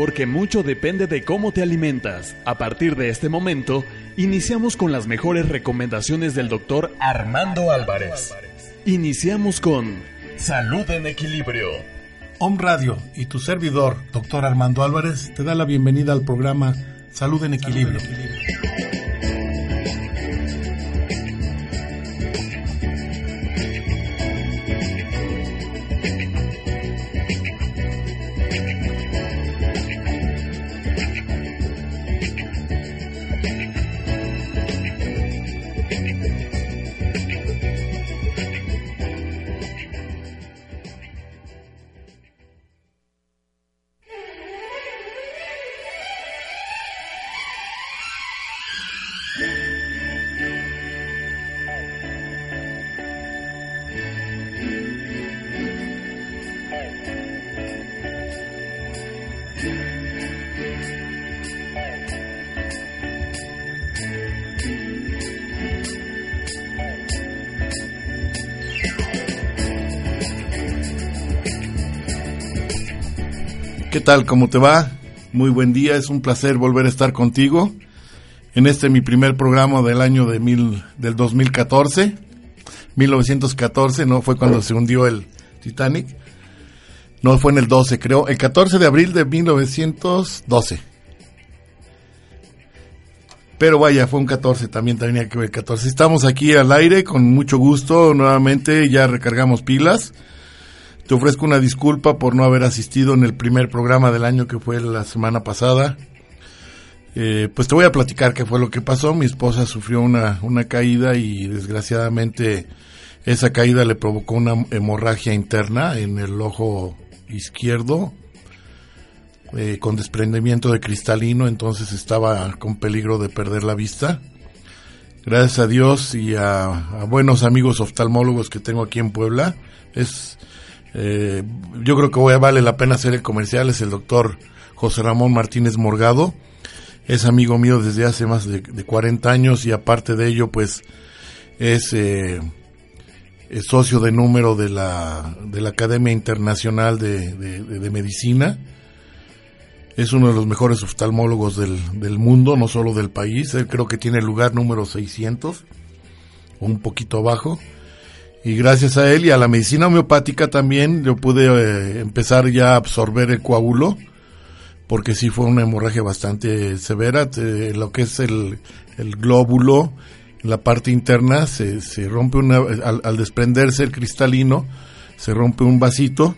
Porque mucho depende de cómo te alimentas. A partir de este momento, iniciamos con las mejores recomendaciones del doctor Armando Álvarez. Iniciamos con Salud en Equilibrio. Om Radio y tu servidor, doctor Armando Álvarez, te da la bienvenida al programa Salud en Equilibrio. ¿Qué tal? ¿Cómo te va? Muy buen día, es un placer volver a estar contigo en este mi primer programa del año de mil, del 2014, 1914, no fue cuando se hundió el Titanic, no fue en el 12 creo, el 14 de abril de 1912. Pero vaya, fue un 14, también tenía que ver 14. Estamos aquí al aire con mucho gusto, nuevamente ya recargamos pilas. Te ofrezco una disculpa por no haber asistido en el primer programa del año que fue la semana pasada. Eh, pues te voy a platicar qué fue lo que pasó. Mi esposa sufrió una, una caída y desgraciadamente esa caída le provocó una hemorragia interna en el ojo izquierdo eh, con desprendimiento de cristalino, entonces estaba con peligro de perder la vista. Gracias a Dios y a, a buenos amigos oftalmólogos que tengo aquí en Puebla, es eh, yo creo que vale la pena hacer el comercial, es el doctor José Ramón Martínez Morgado, es amigo mío desde hace más de, de 40 años y aparte de ello pues es, eh, es socio de número de la, de la Academia Internacional de, Medicina, es uno de los mejores oftalmólogos del, del mundo, no solo del país, él creo que tiene el lugar número 600, un poquito abajo y gracias a él y a la medicina homeopática también yo pude eh, empezar ya a absorber el coágulo porque sí fue una hemorragia bastante severa. Lo que es el, el glóbulo la parte interna se, se rompe una al, al, desprenderse el cristalino se rompe un vasito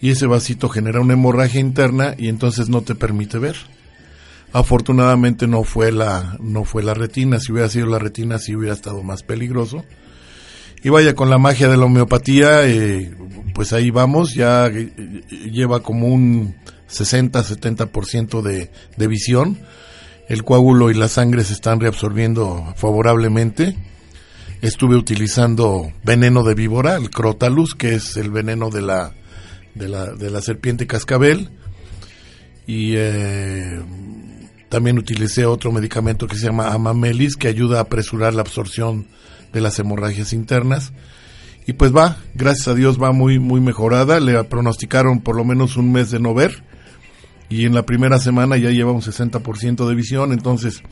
y ese vasito genera una hemorragia interna y entonces no te permite ver. Afortunadamente no fue la no fue la retina. Si hubiera sido la retina sí hubiera estado más peligroso y vaya, con la magia de la homeopatía, eh, pues ahí vamos, ya eh, lleva como un 60-70% de, de visión. El coágulo y la sangre se están reabsorbiendo favorablemente. Estuve utilizando veneno de víbora, el crotalus, que es el veneno de la, de la, de la serpiente cascabel. Y eh, también utilicé otro medicamento que se llama amamelis, que ayuda a apresurar la absorción de las hemorragias internas. Y pues va, gracias a Dios va muy, muy mejorada. Le pronosticaron por lo menos un mes de no ver. Y en la primera semana ya lleva un 60% de visión. Entonces,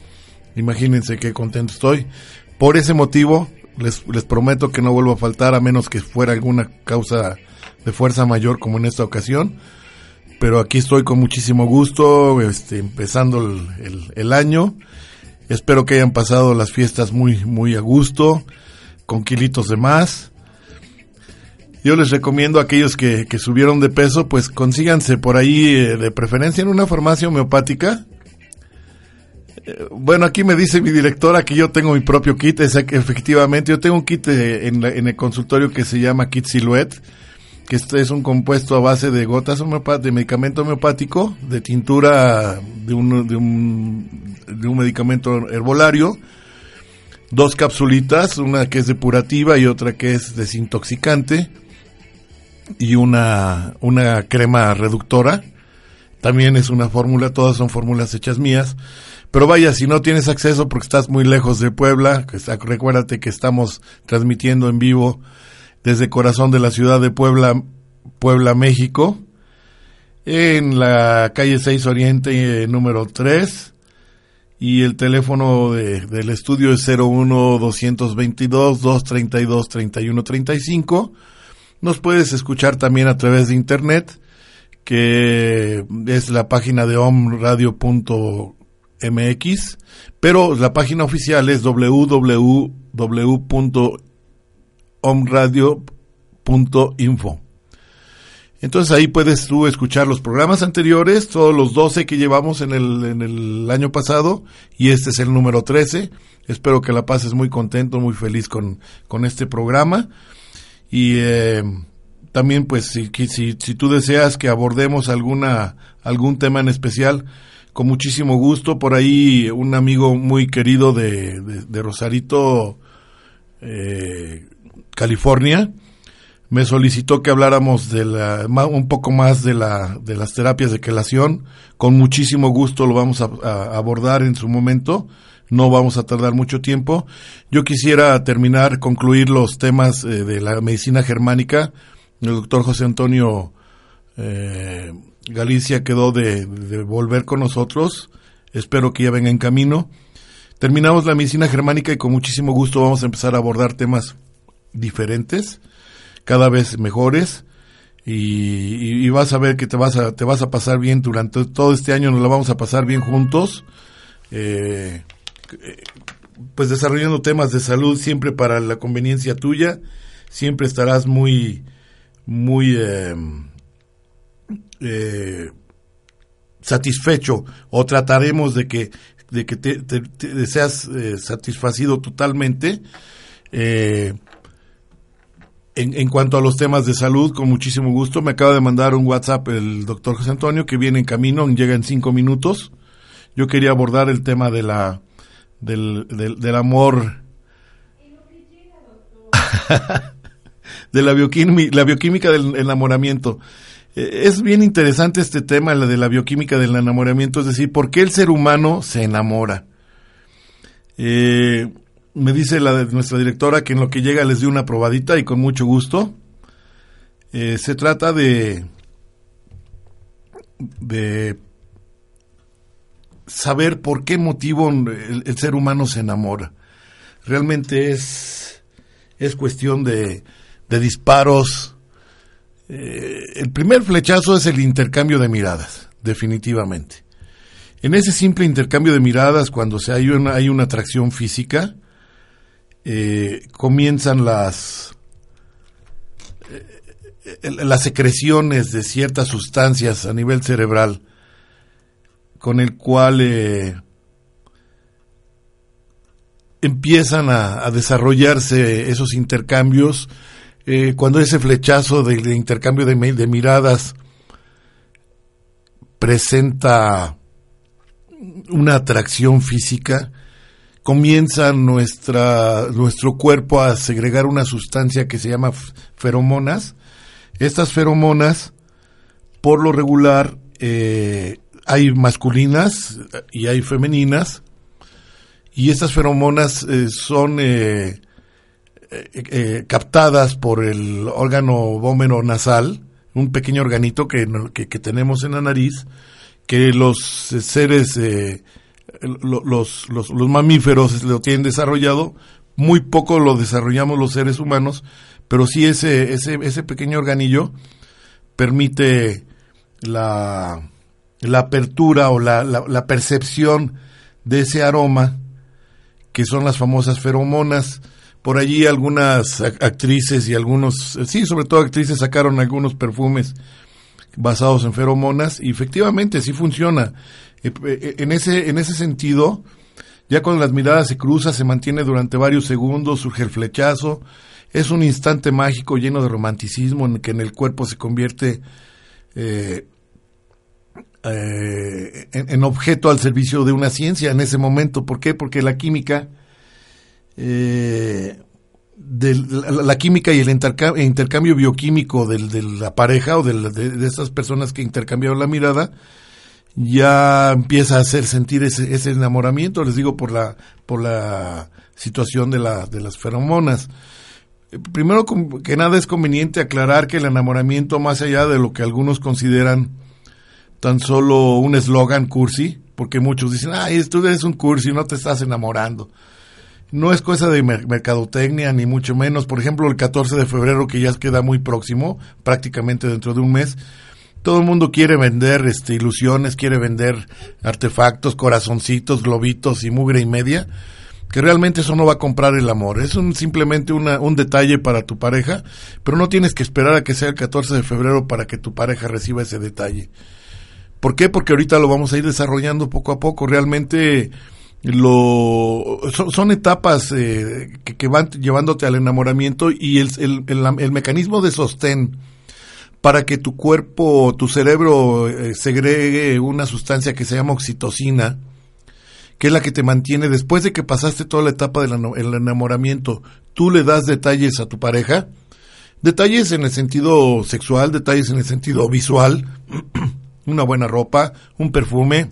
imagínense qué contento estoy. Por ese motivo, les, les prometo que no vuelvo a faltar a menos que fuera alguna causa de fuerza mayor como en esta ocasión. Pero aquí estoy con muchísimo gusto, este, empezando el, año Espero que hayan pasado las fiestas muy, muy a gusto, con kilitos de más. Yo les recomiendo a aquellos que, subieron de peso, pues consíganse por ahí, eh, de preferencia en una farmacia homeopática. Eh, bueno, aquí me dice mi directora que yo tengo mi propio kit, es efectivamente yo tengo un kit en, la, en el consultorio que se llama Kit Silhouette, que este es un compuesto a base de gotas de medicamento homeopático, de tintura de un, de un, medicamento herbolario, dos capsulitas, una que es depurativa y otra que es desintoxicante, y una crema reductora. También es una fórmula, todas son fórmulas hechas mías. Pero vaya, si no tienes acceso porque estás muy lejos de Puebla, recuérdate que estamos transmitiendo en vivo desde corazón de la ciudad de Puebla, Puebla, México, en la calle 6 Oriente eh, número 3 y el teléfono del estudio es 01 222 232 3135. Nos puedes escuchar también a través de internet, que es la página de omradio.mx, pero la página oficial es www.omradio.info. Entonces ahí puedes tú escuchar los programas anteriores, todos los 12 que llevamos en el, en el año pasado, y este es el número 13. Espero que la pases muy contento, muy feliz con, con este programa. Y eh, también, pues, si, si, si tú deseas que abordemos alguna, algún tema en especial, con muchísimo gusto. Por ahí un amigo muy querido de, de, Rosarito, eh, California, me solicitó que habláramos de la, un poco más de, la, de las terapias de quelación. Con muchísimo gusto lo vamos a, abordar en su momento. No vamos a tardar mucho tiempo. Yo quisiera terminar, concluir los temas eh, de la medicina germánica. El doctor José Antonio eh, Galicia quedó de, de volver con nosotros. Espero que ya venga en camino. Terminamos la medicina germánica y con muchísimo gusto vamos a empezar a abordar temas diferentes cada vez mejores y, vas a ver que te vas a, te vas a pasar bien durante todo este año, nos la vamos a pasar bien juntos, eh, pues desarrollando temas de salud siempre para la conveniencia tuya, siempre estarás muy, muy eh, eh, satisfecho o trataremos de que de que te, seas satisfacido totalmente eh, en, cuanto a los temas de salud, con muchísimo gusto, me acaba de mandar un WhatsApp el doctor José Antonio, que viene en camino, llega en cinco minutos. Yo quería abordar el tema de la, del, del, amor, de la bioquímica, la bioquímica del enamoramiento. Eh, es bien interesante este tema, la de la bioquímica del enamoramiento, es decir, ¿por qué el ser humano se enamora? Eh, me dice la nuestra directora que en lo que llega les dio una probadita y con mucho gusto. Eh, se trata de de saber por qué motivo el, ser humano se enamora. Realmente es es cuestión de, de disparos. Eh, el primer flechazo es el intercambio de miradas, definitivamente. En ese simple intercambio de miradas, cuando se hay una, hay una atracción física, eh, comienzan las eh, las secreciones de ciertas sustancias a nivel cerebral con el cual eh, empiezan a, desarrollarse esos intercambios cuando ese flechazo de, intercambio de miradas presenta una atracción física comienza nuestra, nuestro cuerpo a segregar una sustancia que se llama feromonas. Estas feromonas, por lo regular, eh, hay masculinas y hay femeninas, y estas feromonas eh, son eh, captadas por el órgano vómero nasal, un pequeño organito que, que, que, tenemos en la nariz, que los seres los, los, los mamíferos lo tienen desarrollado, muy poco lo desarrollamos los seres humanos, pero sí ese, ese, ese pequeño organillo permite la, la apertura o la, la, percepción de ese aroma, que son las famosas feromonas. Por allí algunas actrices y algunos, sí, sobre todo actrices sacaron algunos perfumes basados en feromonas y efectivamente sí funciona. Eh, eh, en ese, en ese sentido, Ya cuando las miradas se cruzan, se mantiene durante varios segundos, surge el flechazo. Es un instante mágico lleno de romanticismo en que en el cuerpo se convierte eh, en, objeto al servicio de una ciencia en ese momento. ¿Por qué? Porque la química, la, química y el intercambio, bioquímico de la pareja o de, de, estas personas que intercambiaron la mirada, ya empieza a hacer sentir ese, ese enamoramiento, les digo, por la, por la situación de, la, de las feromonas. Primero que nada es conveniente aclarar que el enamoramiento, más allá de lo que algunos consideran tan solo un eslogan cursi, porque muchos dicen, ay, tú eres un cursi, no te estás enamorando. No es cosa de mercadotecnia, ni mucho menos. Por ejemplo, el 14 de febrero, que ya queda muy próximo, prácticamente dentro de un mes, todo el mundo quiere vender este, ilusiones, quiere vender artefactos, corazoncitos, globitos y mugre y media, que realmente eso no va a comprar el amor. Es un, simplemente una, un detalle para tu pareja, pero no tienes que esperar a que sea el 14 de febrero para que tu pareja reciba ese detalle. ¿Por qué? Porque ahorita lo vamos a ir desarrollando poco a poco. Realmente lo son, etapas eh, que, van llevándote al enamoramiento y el, mecanismo de sostén para que tu cuerpo, tu cerebro eh, segregue una sustancia que se llama oxitocina, que es la que te mantiene después de que pasaste toda la etapa del enamoramiento, tú le das detalles a tu pareja, detalles en el sentido sexual, detalles en el sentido visual, una buena ropa, un perfume,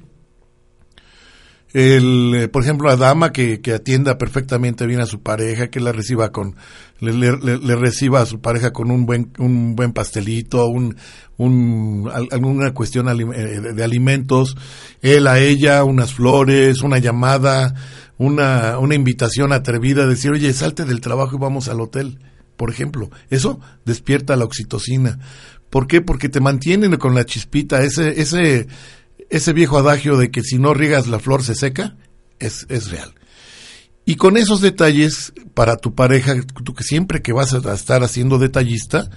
el, eh, por ejemplo, la dama que, que, atienda perfectamente bien a su pareja, que la reciba con, le, le, reciba a su pareja con un buen, un buen pastelito, un, un, alguna cuestión eh, de alimentos, él a ella, unas flores, una llamada, una, una invitación atrevida, decir, oye, salte del trabajo y vamos al hotel, por ejemplo. Eso despierta la oxitocina. ¿Por qué? Porque te mantienen con la chispita, ese, ese, ese viejo adagio de que si no riegas la flor se seca, es, es real. Y con esos detalles, para tu pareja, tú que siempre que vas a estar haciendo detallista,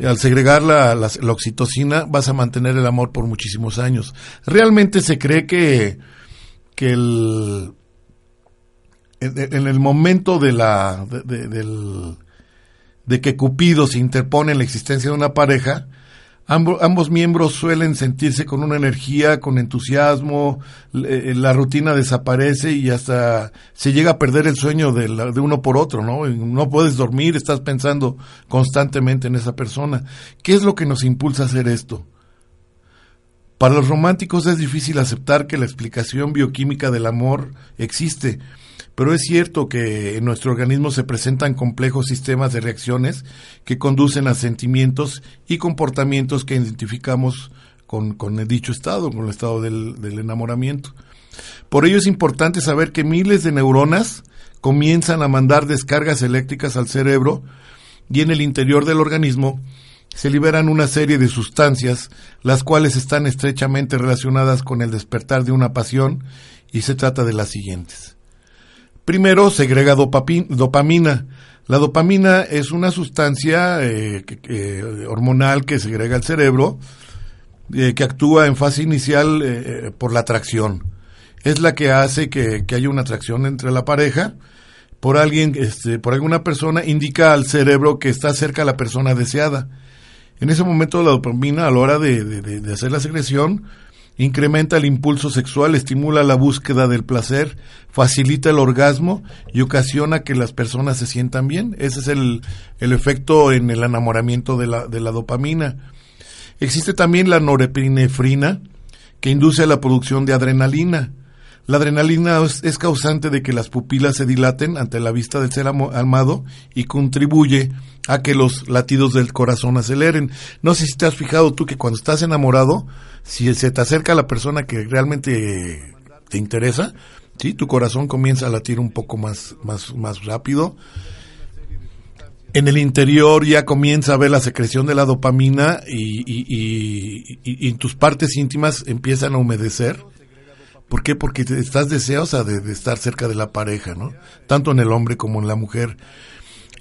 al segregar la, la, oxitocina vas a mantener el amor por muchísimos años. Realmente se cree que, que el, en, el momento de la, de, del, de que Cupido se interpone en la existencia de una pareja, ambos miembros suelen sentirse con una energía, con entusiasmo, eh, la rutina desaparece y hasta se llega a perder el sueño de, de, uno por otro, ¿no? No puedes dormir, estás pensando constantemente en esa persona. ¿Qué es lo que nos impulsa a hacer esto? Para los románticos es difícil aceptar que la explicación bioquímica del amor existe, pero es cierto que en nuestro organismo se presentan complejos sistemas de reacciones que conducen a sentimientos y comportamientos que identificamos con, dicho estado, con el estado del enamoramiento. Por ello es importante saber que miles de neuronas comienzan a mandar descargas eléctricas al cerebro y en el interior del organismo se liberan una serie de sustancias, las cuales están estrechamente relacionadas con el despertar de una pasión, y se trata de las siguientes. Primero, segrega dopamina. La dopamina es una sustancia eh, hormonal que segrega el cerebro, eh, que actúa en fase inicial eh, por la atracción. Es la que hace que, haya una atracción entre la pareja por alguien, este, por alguna persona, indica al cerebro que está cerca la persona deseada. En ese momento la dopamina, a la hora de hacer la secreción, incrementa el impulso sexual, estimula la búsqueda del placer, facilita el orgasmo y ocasiona que las personas se sientan bien. Ese es el, el efecto en el enamoramiento de la, de la dopamina. Existe también la norepinefrina, que induce a la producción de adrenalina. La adrenalina es, causante de que las pupilas se dilaten ante la vista del ser amado y contribuye a que los latidos del corazón aceleren. No sé si te has fijado tú que cuando estás enamorado, si se te acerca la persona que realmente te interesa, sí, tu corazón comienza a latir un poco más, más, más rápido. En el interior ya comienza a ver la secreción de la dopamina y, y, y tus partes íntimas empiezan a humedecer ¿Por qué? Porque estás deseosa de, estar cerca de la pareja, ¿no? Tanto en el hombre como en la mujer.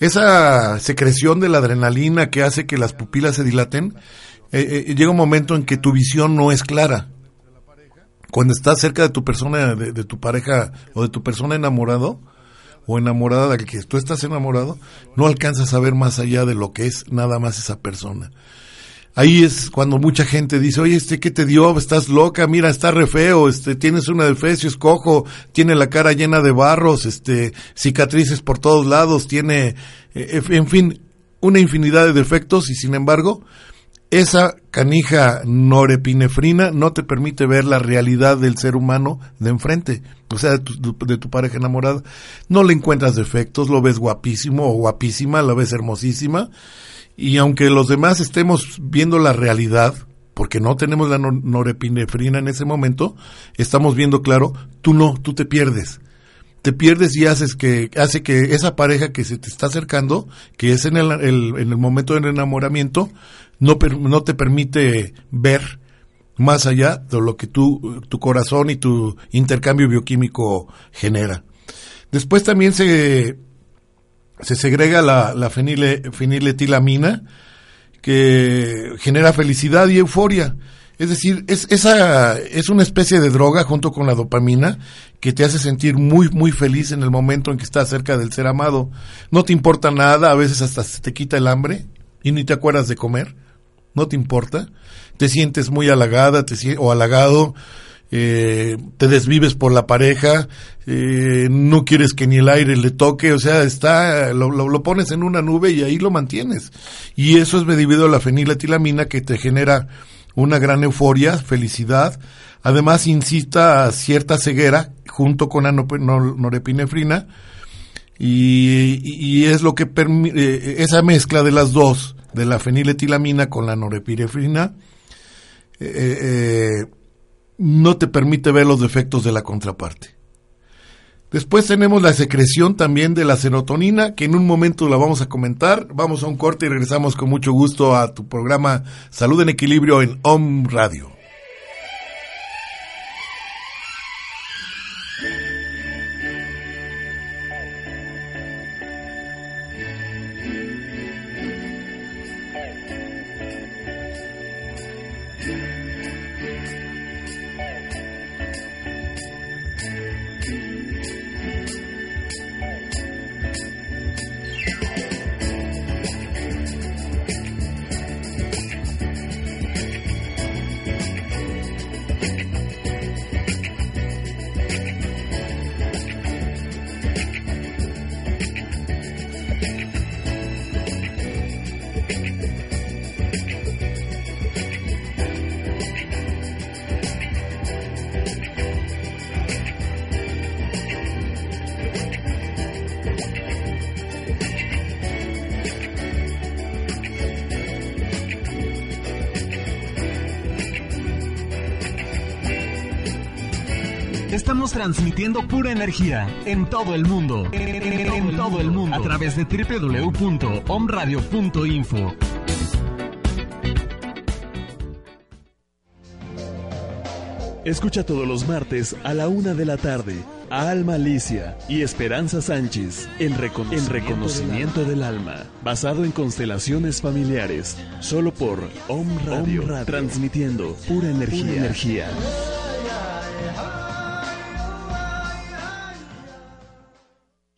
Esa secreción de la adrenalina que hace que las pupilas se dilaten, eh, eh, llega un momento en que tu visión no es clara. cuando estás cerca de tu persona, de, tu pareja o de tu persona enamorado o enamorada de la que tú estás enamorado, no alcanzas a ver más allá de lo que es nada más esa persona. Ahí es cuando mucha gente dice, oye, este, ¿qué te dio? Estás loca, mira, está re feo, este, tienes una defecio, es cojo, tiene la cara llena de barros, este, cicatrices por todos lados, tiene, eh, en fin, una infinidad de defectos y sin embargo, esa canija norepinefrina no te permite ver la realidad del ser humano de enfrente, o sea, de tu, de tu, pareja enamorada. No le encuentras defectos, lo ves guapísimo o guapísima, la ves hermosísima, y aunque los demás estemos viendo la realidad, porque no tenemos la norepinefrina en ese momento, estamos viendo claro, tú no, tú te pierdes te pierdes y haces que hace que esa pareja que se te está acercando, que es en el, en el momento del enamoramiento, no, no te permite ver más allá de lo que tu, tu corazón y tu intercambio bioquímico genera. Después también se, se segrega la, la fenile, feniletilamina, que genera felicidad y euforia. Es decir, es, esa es una especie de droga junto con la dopamina que te hace sentir muy, muy feliz en el momento en que estás cerca del ser amado. No te importa nada, a veces hasta se te quita el hambre y ni te acuerdas de comer. No te importa. Te sientes muy halagada te, o halagado. Eh, te desvives por la pareja, eh, no quieres que ni el aire le toque, o sea, está, lo, lo, pones en una nube y ahí lo mantienes. Y eso es debido a la feniletilamina que te genera una gran euforia, felicidad. Además, incita a cierta ceguera junto con la norepinefrina y, es lo que permite, eh, esa mezcla de las dos, de la feniletilamina con la norepinefrina, eh, no te permite ver los defectos de la contraparte. Después tenemos la secreción también de la serotonina, que en un momento la vamos a comentar. Vamos a un corte y regresamos con mucho gusto a tu programa Salud en Equilibrio en Om Radio. Estamos transmitiendo pura energía en todo el mundo. En, todo el mundo. A través de www.omradio.info. Escucha todos los martes a la una de la tarde a Alma Alicia y Esperanza Sánchez en reconocimiento, reconocimiento del, alma. basado en constelaciones familiares, solo por Om Radio, transmitiendo pura energía. Pura energía.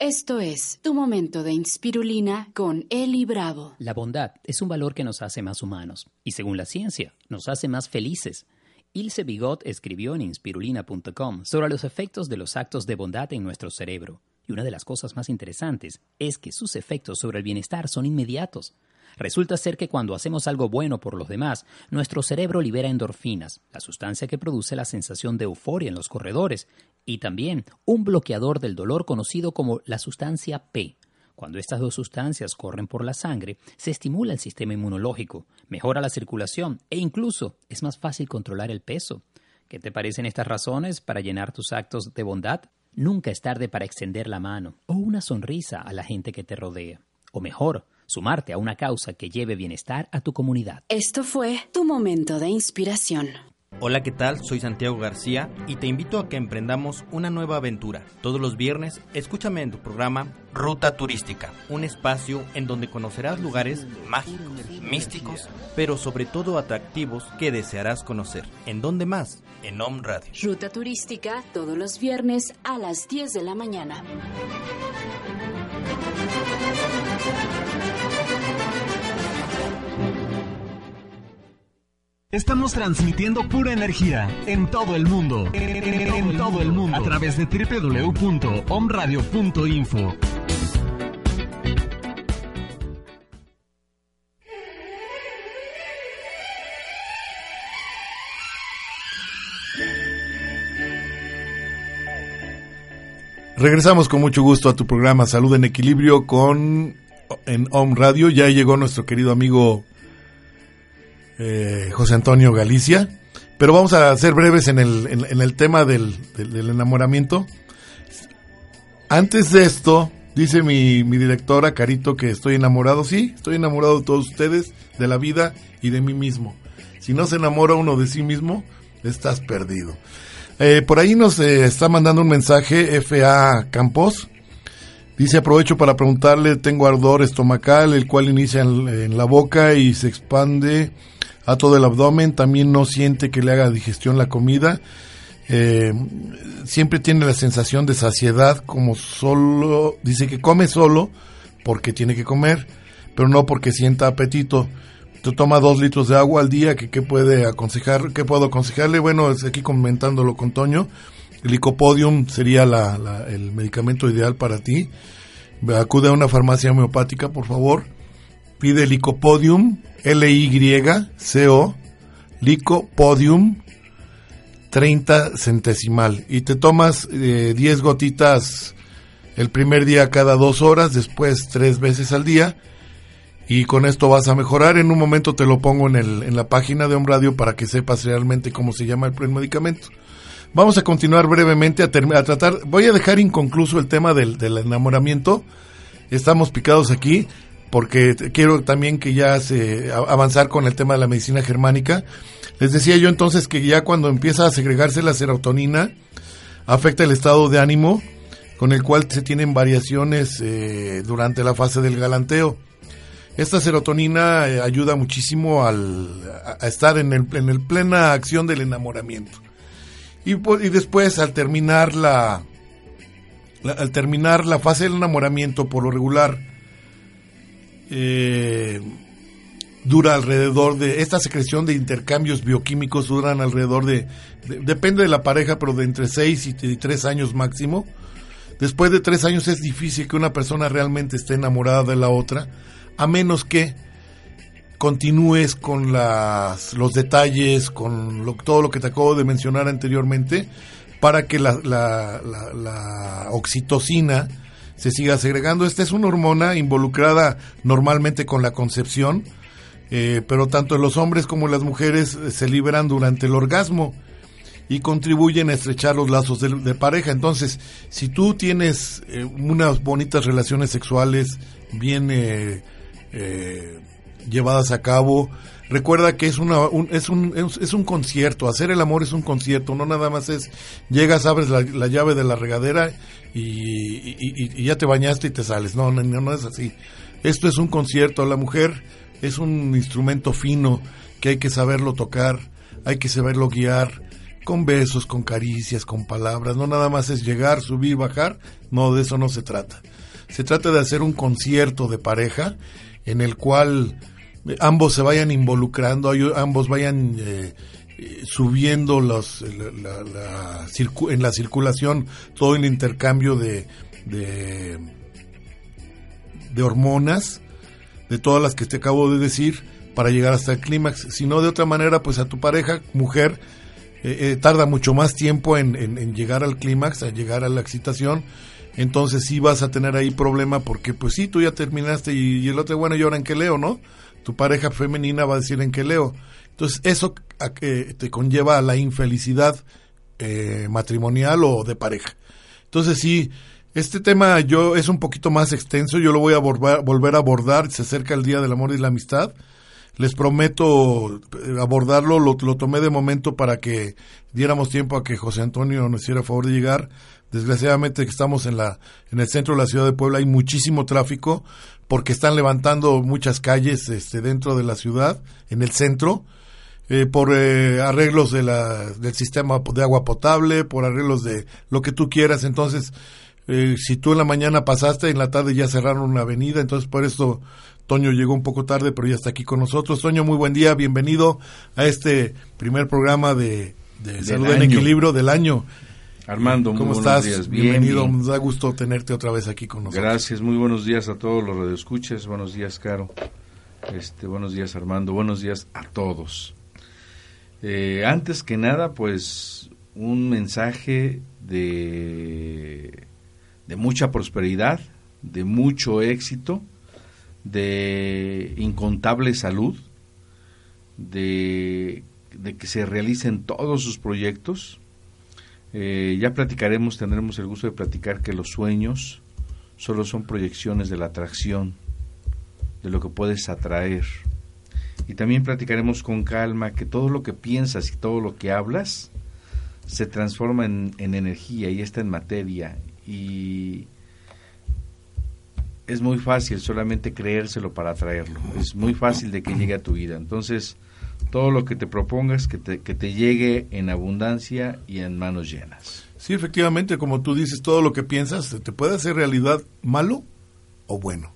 Esto es Tu Momento de Inspirulina con Eli Bravo. La bondad es un valor que nos hace más humanos y según la ciencia nos hace más felices. Ilse Bigot escribió en inspirulina.com sobre los efectos de los actos de bondad en nuestro cerebro. Y una de las cosas más interesantes es que sus efectos sobre el bienestar son inmediatos. Resulta ser que cuando hacemos algo bueno por los demás, nuestro cerebro libera endorfinas, la sustancia que produce la sensación de euforia en los corredores, y también un bloqueador del dolor conocido como la sustancia P. Cuando estas dos sustancias corren por la sangre, se estimula el sistema inmunológico, mejora la circulación e incluso es más fácil controlar el peso. ¿Qué te parecen estas razones para llenar tus actos de bondad? Nunca es tarde para extender la mano o una sonrisa a la gente que te rodea. O mejor, sumarte a una causa que lleve bienestar a tu comunidad. Esto fue tu momento de inspiración. Hola, ¿qué tal? Soy Santiago García y te invito a que emprendamos una nueva aventura. Todos los viernes, escúchame en tu programa Ruta Turística, un espacio en donde conocerás lugares mágicos místicos, pero sobre todo atractivos que desearás conocer. ¿En dónde más? En Om Radio. Ruta turística todos los viernes a las 10 de la mañana. Estamos transmitiendo pura energía en todo el mundo. En, todo el mundo. A través de www.omradio.info. Regresamos con mucho gusto a tu programa Salud en Equilibrio con en Om Radio. Ya llegó nuestro querido amigo eh, José Antonio Galicia. Pero vamos a ser breves en el, en, el tema del, enamoramiento. Antes de esto, dice mi, mi directora Carito que estoy enamorado. Sí, estoy enamorado de todos ustedes, de la vida y de mí mismo. Si no se enamora uno de sí mismo, estás perdido. Eh, por ahí nos eh, está mandando un mensaje FA Campos. Dice, aprovecho para preguntarle, tengo ardor estomacal, el cual inicia en, la boca y se expande a todo el abdomen. También no siente que le haga digestión la comida. Eh, siempre tiene la sensación de saciedad, como solo, dice que come solo porque tiene que comer, pero no porque sienta apetito toma dos litros de agua al día, que, puede aconsejar, qué puedo aconsejarle? Bueno, es aquí comentándolo con Toño, el licopodium sería la, el medicamento ideal para ti. Acude a una farmacia homeopática, por favor. Pide licopodium, L-Y-C-O, licopodium, 30 centesimal. Y te tomas eh, 10 gotitas el primer día cada dos horas, después tres veces al día y con esto vas a mejorar. En un momento te lo pongo en, el, en la página de Home Radio para que sepas realmente cómo se llama el medicamento. Vamos a continuar brevemente a, a, tratar. Voy a dejar inconcluso el tema del, del enamoramiento. Estamos picados aquí porque quiero también que ya se avanzar con el tema de la medicina germánica. Les decía yo entonces que ya cuando empieza a segregarse la serotonina afecta el estado de ánimo con el cual se tienen variaciones eh, durante la fase del galanteo. Esta serotonina eh, ayuda muchísimo al, a, estar en el, en el plena acción del enamoramiento. Y, después, al terminar la, al terminar la fase del enamoramiento, por lo regular, eh, dura alrededor de, esta secreción de intercambios bioquímicos duran alrededor de, depende de la pareja, pero de entre 6 y 3 años máximo. Después de 3 años es difícil que una persona realmente esté enamorada de la otra a menos que continúes con los detalles, con todo lo que te acabo de mencionar anteriormente, para que la, la, oxitocina se siga segregando. Esta es una hormona involucrada normalmente con la concepción, eh, pero tanto los hombres como las mujeres se liberan durante el orgasmo y contribuyen a estrechar los lazos de, pareja. Entonces, si tú tienes eh, unas bonitas relaciones sexuales bien eh, eh, llevadas a cabo. Recuerda que es, una, es, un, es, un concierto, hacer el amor es un concierto, no nada más es, llegas, abres la, llave de la regadera y, ya te bañaste y te sales, no, no, no es así. Esto es un concierto, la mujer es un instrumento fino que hay que saberlo tocar, hay que saberlo guiar, con besos, con caricias, con palabras, no nada más es llegar, subir, bajar, no, de eso no se trata. Se trata de hacer un concierto de pareja en el cual ambos se vayan involucrando, ambos vayan eh, subiendo los, la, en la circulación todo el intercambio de, de, hormonas, de todas las que te acabo de decir, para llegar hasta el clímax. Si no, de otra manera, pues a tu pareja, mujer, eh, eh, tarda mucho más tiempo en, en llegar al clímax, a llegar a la excitación, entonces sí vas a tener ahí problema porque pues sí, tú ya terminaste y, el otro, bueno, ¿y ahora en qué leo, no? Tu pareja femenina va a decir en qué leo. Entonces eso a, te conlleva a la infelicidad eh, matrimonial o de pareja. Entonces sí, este tema yo es un poquito más extenso, yo lo voy a volver a abordar, se acerca el Día del Amor y la Amistad. Les prometo eh, abordarlo, lo, tomé de momento para que diéramos tiempo a que José Antonio nos hiciera favor de llegar Desgraciadamente estamos en la en el centro de la ciudad de Puebla hay muchísimo tráfico porque están levantando muchas calles este, dentro de la ciudad, en el centro, eh, por eh, arreglos de la, del sistema de agua potable, por arreglos de lo que tú quieras. Entonces, eh, si tú en la mañana pasaste, en la tarde ya cerraron una avenida, entonces por eso Toño llegó un poco tarde, pero ya está aquí con nosotros. Toño, muy buen día, bienvenido a este primer programa de, de Salud en Equilibrio del año. Armando, ¿cómo estás? Bienvenido, nos da gusto tenerte otra vez aquí con nosotros. Gracias, muy buenos días a todos los radioescuchas, buenos días, Caro. Este, buenos días, Armando, buenos días a todos. Eh, antes que nada, pues un mensaje de, de mucha prosperidad, de mucho éxito, de incontable salud, de, de que se realicen todos sus proyectos eh, ya platicaremos, tendremos el gusto de platicar que los sueños solo son proyecciones de la atracción, de lo que puedes atraer. Y también platicaremos con calma que todo lo que piensas y todo lo que hablas se transforma en, en energía y está en materia. Y es muy fácil solamente creérselo para atraerlo. Es muy fácil de que llegue a tu vida. Entonces, todo lo que te propongas que te, que te llegue en abundancia y en manos llenas. Sí, efectivamente, como tú dices, todo lo que piensas te puede hacer realidad malo o bueno.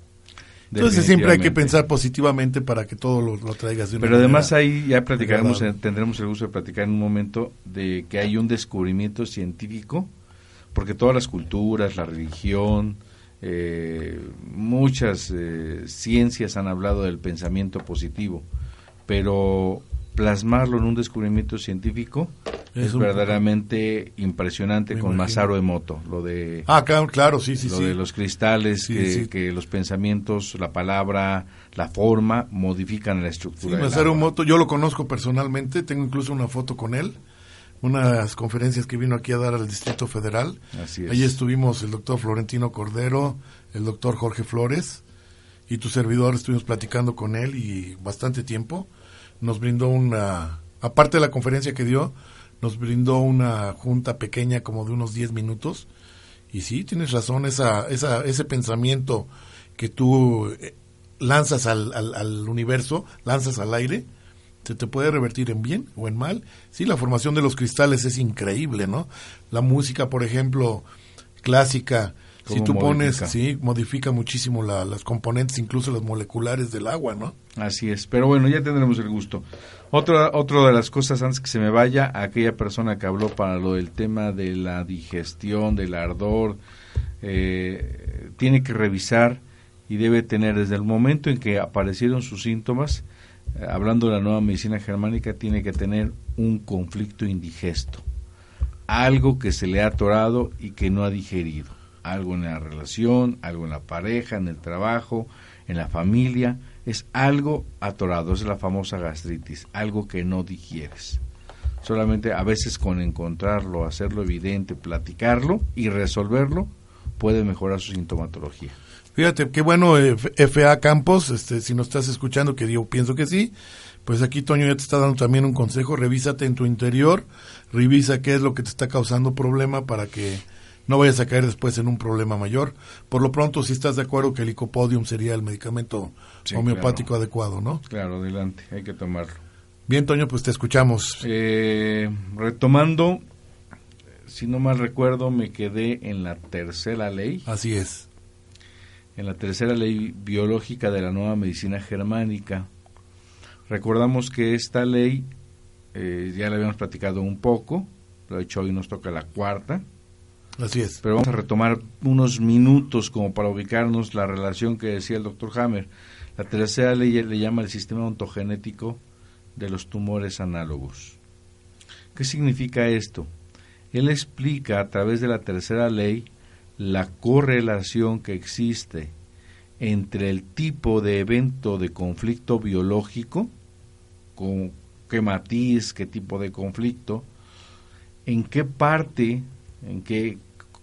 Entonces siempre hay que pensar positivamente para que todo lo, traigas de una Pero además ahí ya platicaremos, eh, tendremos el gusto de platicar en un momento de que hay un descubrimiento científico, porque todas las culturas, la religión, eh, muchas eh, ciencias han hablado del pensamiento positivo pero plasmarlo en un descubrimiento científico es, verdaderamente impresionante con Masaru Emoto, lo de Ah, claro, sí, sí, lo de los cristales que, los pensamientos, la palabra, la forma modifican la estructura. Sí, Masaru Emoto, yo lo conozco personalmente, tengo incluso una foto con él, unas conferencias que vino aquí a dar al Distrito Federal. Así es. Allí estuvimos el doctor Florentino Cordero, el doctor Jorge Flores y tu servidor estuvimos platicando con él y bastante tiempo nos brindó una, aparte de la conferencia que dio, nos brindó una junta pequeña como de unos 10 minutos. Y sí, tienes razón, esa, esa, ese pensamiento que tú eh, lanzas al, al, universo, lanzas al aire, se te puede revertir en bien o en mal. Sí, la formación de los cristales es increíble, ¿no? La música, por ejemplo, clásica, si tú pones, sí, modifica muchísimo la, las componentes, incluso las moleculares del agua, ¿no? Así es, pero bueno, ya tendremos el gusto. Otra, otra de las cosas antes que se me vaya, aquella persona que habló para lo del tema de la digestión, del ardor, eh, tiene que revisar y debe tener desde el momento en que aparecieron sus síntomas, eh, hablando de la nueva medicina germánica, tiene que tener un conflicto indigesto, algo que se le ha atorado y que no ha digerido algo en la relación, algo en la pareja, en el trabajo, en la familia, es algo atorado, es la famosa gastritis, algo que no digieres. Solamente a veces con encontrarlo, hacerlo evidente, platicarlo y resolverlo, puede mejorar su sintomatología. Fíjate, qué bueno, eh, FA Campos, este, si nos estás escuchando, que yo pienso que sí, pues aquí Toño ya te está dando también un consejo, revísate en tu interior, revisa qué es lo que te está causando problema para que no vayas a caer después en un problema mayor. Por lo pronto, si estás de acuerdo que el licopodium sería el medicamento homeopático adecuado, ¿no? Claro, adelante, hay que tomarlo. Bien, Toño, pues te escuchamos. Eh, retomando, si no mal recuerdo, me quedé en la tercera ley. Así es. En la tercera ley biológica de la nueva medicina germánica. Recordamos que esta ley, eh, ya la habíamos platicado un poco, de hecho hoy nos toca la cuarta, Así es. Pero vamos a retomar unos minutos como para ubicarnos la relación que decía el doctor Hammer. La tercera ley le llama el sistema ontogenético de los tumores análogos. ¿Qué significa esto? Él explica a través de la tercera ley la correlación que existe entre el tipo de evento de conflicto biológico, con qué matiz, qué tipo de conflicto, en qué parte, en qué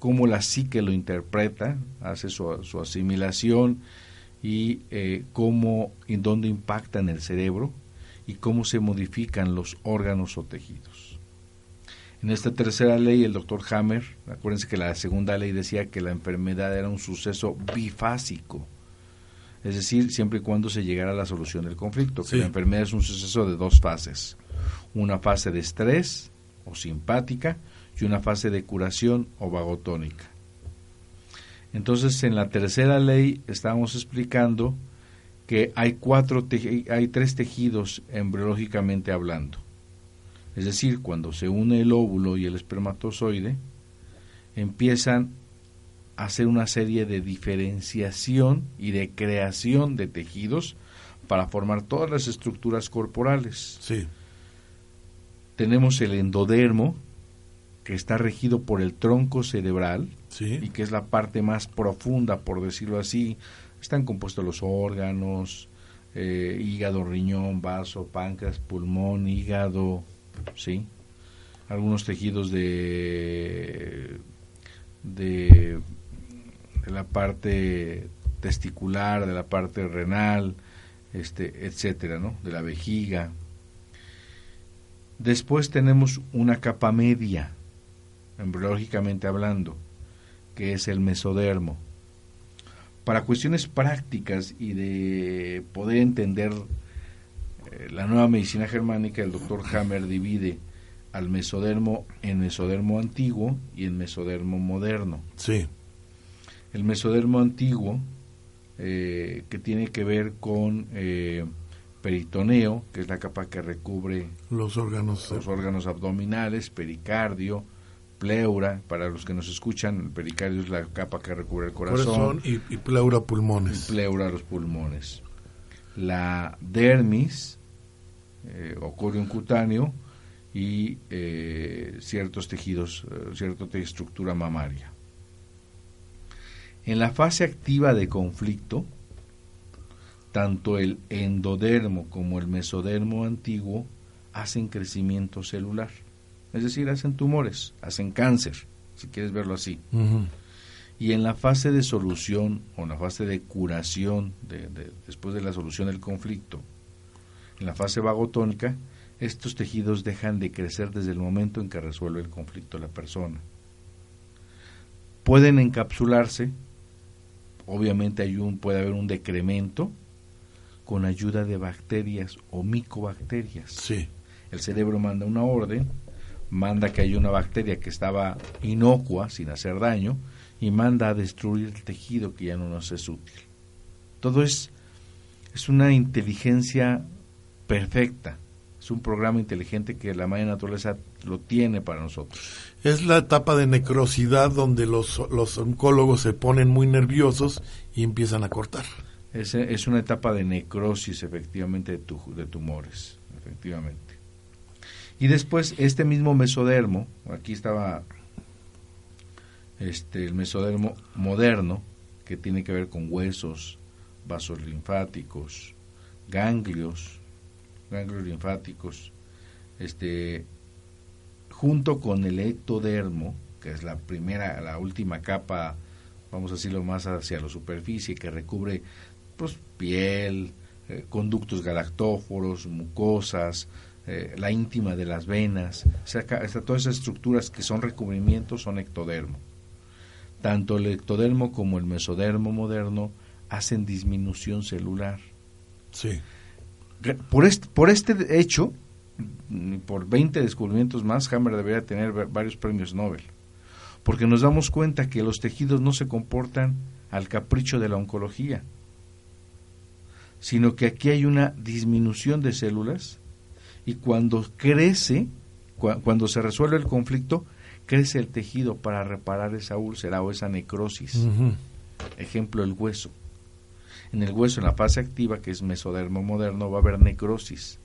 cómo la psique lo interpreta, hace su, asimilación y eh, cómo, en dónde impacta en el cerebro y cómo se modifican los órganos o tejidos. En esta tercera ley, el doctor Hammer, acuérdense que la segunda ley decía que la enfermedad era un suceso bifásico, Es decir, siempre y cuando se llegara a la solución del conflicto, que Sí. la enfermedad es un suceso de dos fases. Una fase de estrés o simpática y una fase de curación o vagotónica. Entonces, en la tercera ley estábamos explicando que hay cuatro hay tres tejidos embriológicamente hablando. Es decir, cuando se une el óvulo y el espermatozoide, empiezan a hacer una serie de diferenciación y de creación de tejidos para formar todas las estructuras corporales. Sí. Tenemos el endodermo, que está regido por el tronco cerebral, Sí. y que es la parte más profunda, por decirlo así. Están compuestos los órganos, eh, hígado, riñón, vaso, páncreas, pulmón, hígado, ¿sí? Algunos tejidos de, de, de la parte testicular, de la parte renal, este, etcétera, ¿no? De la vejiga. Después tenemos una capa media, embriológicamente hablando, que es el mesodermo. Para cuestiones prácticas y de poder entender eh, la nueva medicina germánica, el doctor Hammer divide al mesodermo en mesodermo antiguo y en mesodermo moderno. Sí. El mesodermo antiguo, eh, que tiene que ver con eh, peritoneo, que es la capa que recubre Los órganos. los órganos abdominales, pericardio, pleura, para los que nos escuchan, el pericardio es la capa que recubre el corazón, y, y pleura pulmones. y pleura los pulmones. La dermis, eh, o corium cutáneo, y eh, ciertos tejidos, eh, cierta estructura mamaria. En la fase activa de conflicto, tanto el endodermo como el mesodermo antiguo hacen crecimiento celular, es decir, hacen tumores, hacen cáncer, si quieres verlo así. Y en la fase de solución o en la fase de curación, de- de- después de la solución del conflicto, en la fase vagotónica, estos tejidos dejan de crecer desde el momento en que resuelve el conflicto la persona. Pueden encapsularse, obviamente hay un, puede haber un decremento con ayuda de bacterias o micobacterias. Sí. El cerebro manda una orden, manda que haya una bacteria que estaba inocua, sin hacer daño, y manda a destruir el tejido que ya no nos es útil. Todo es, es una inteligencia perfecta, es un programa inteligente que la madre naturaleza lo tiene para nosotros. Es la etapa de necrosidad donde los, los oncólogos se ponen muy nerviosos y empiezan a cortar. Es, es una etapa de necrosis, efectivamente, de, tu- de tumores, efectivamente. Y después, este mismo mesodermo, aquí estaba este, el mesodermo moderno, que tiene que ver con huesos, vasos linfáticos, ganglios, ganglios linfáticos, este, junto con el ectodermo, que es la primera, la última capa, vamos a decirlo más hacia la superficie, que recubre pues, piel, eh, conductos galactóforos, mucosas, eh, la íntima de las venas, o sea, todas esas estructuras que son recubrimientos son ectodermo. Tanto el ectodermo como el mesodermo moderno hacen disminución celular. Sí. Por este, por este hecho, por 20 descubrimientos más, Hammer debería tener va- varios premios Nobel. Porque nos damos cuenta que los tejidos no se comportan al capricho de la oncología, sino que aquí hay una disminución de células y cuando crece, cua- cuando se resuelve el conflicto, crece el tejido para reparar esa úlcera o esa necrosis. Ejemplo, el hueso. En el hueso, en la fase activa, que es mesodermo moderno, va a haber necrosis.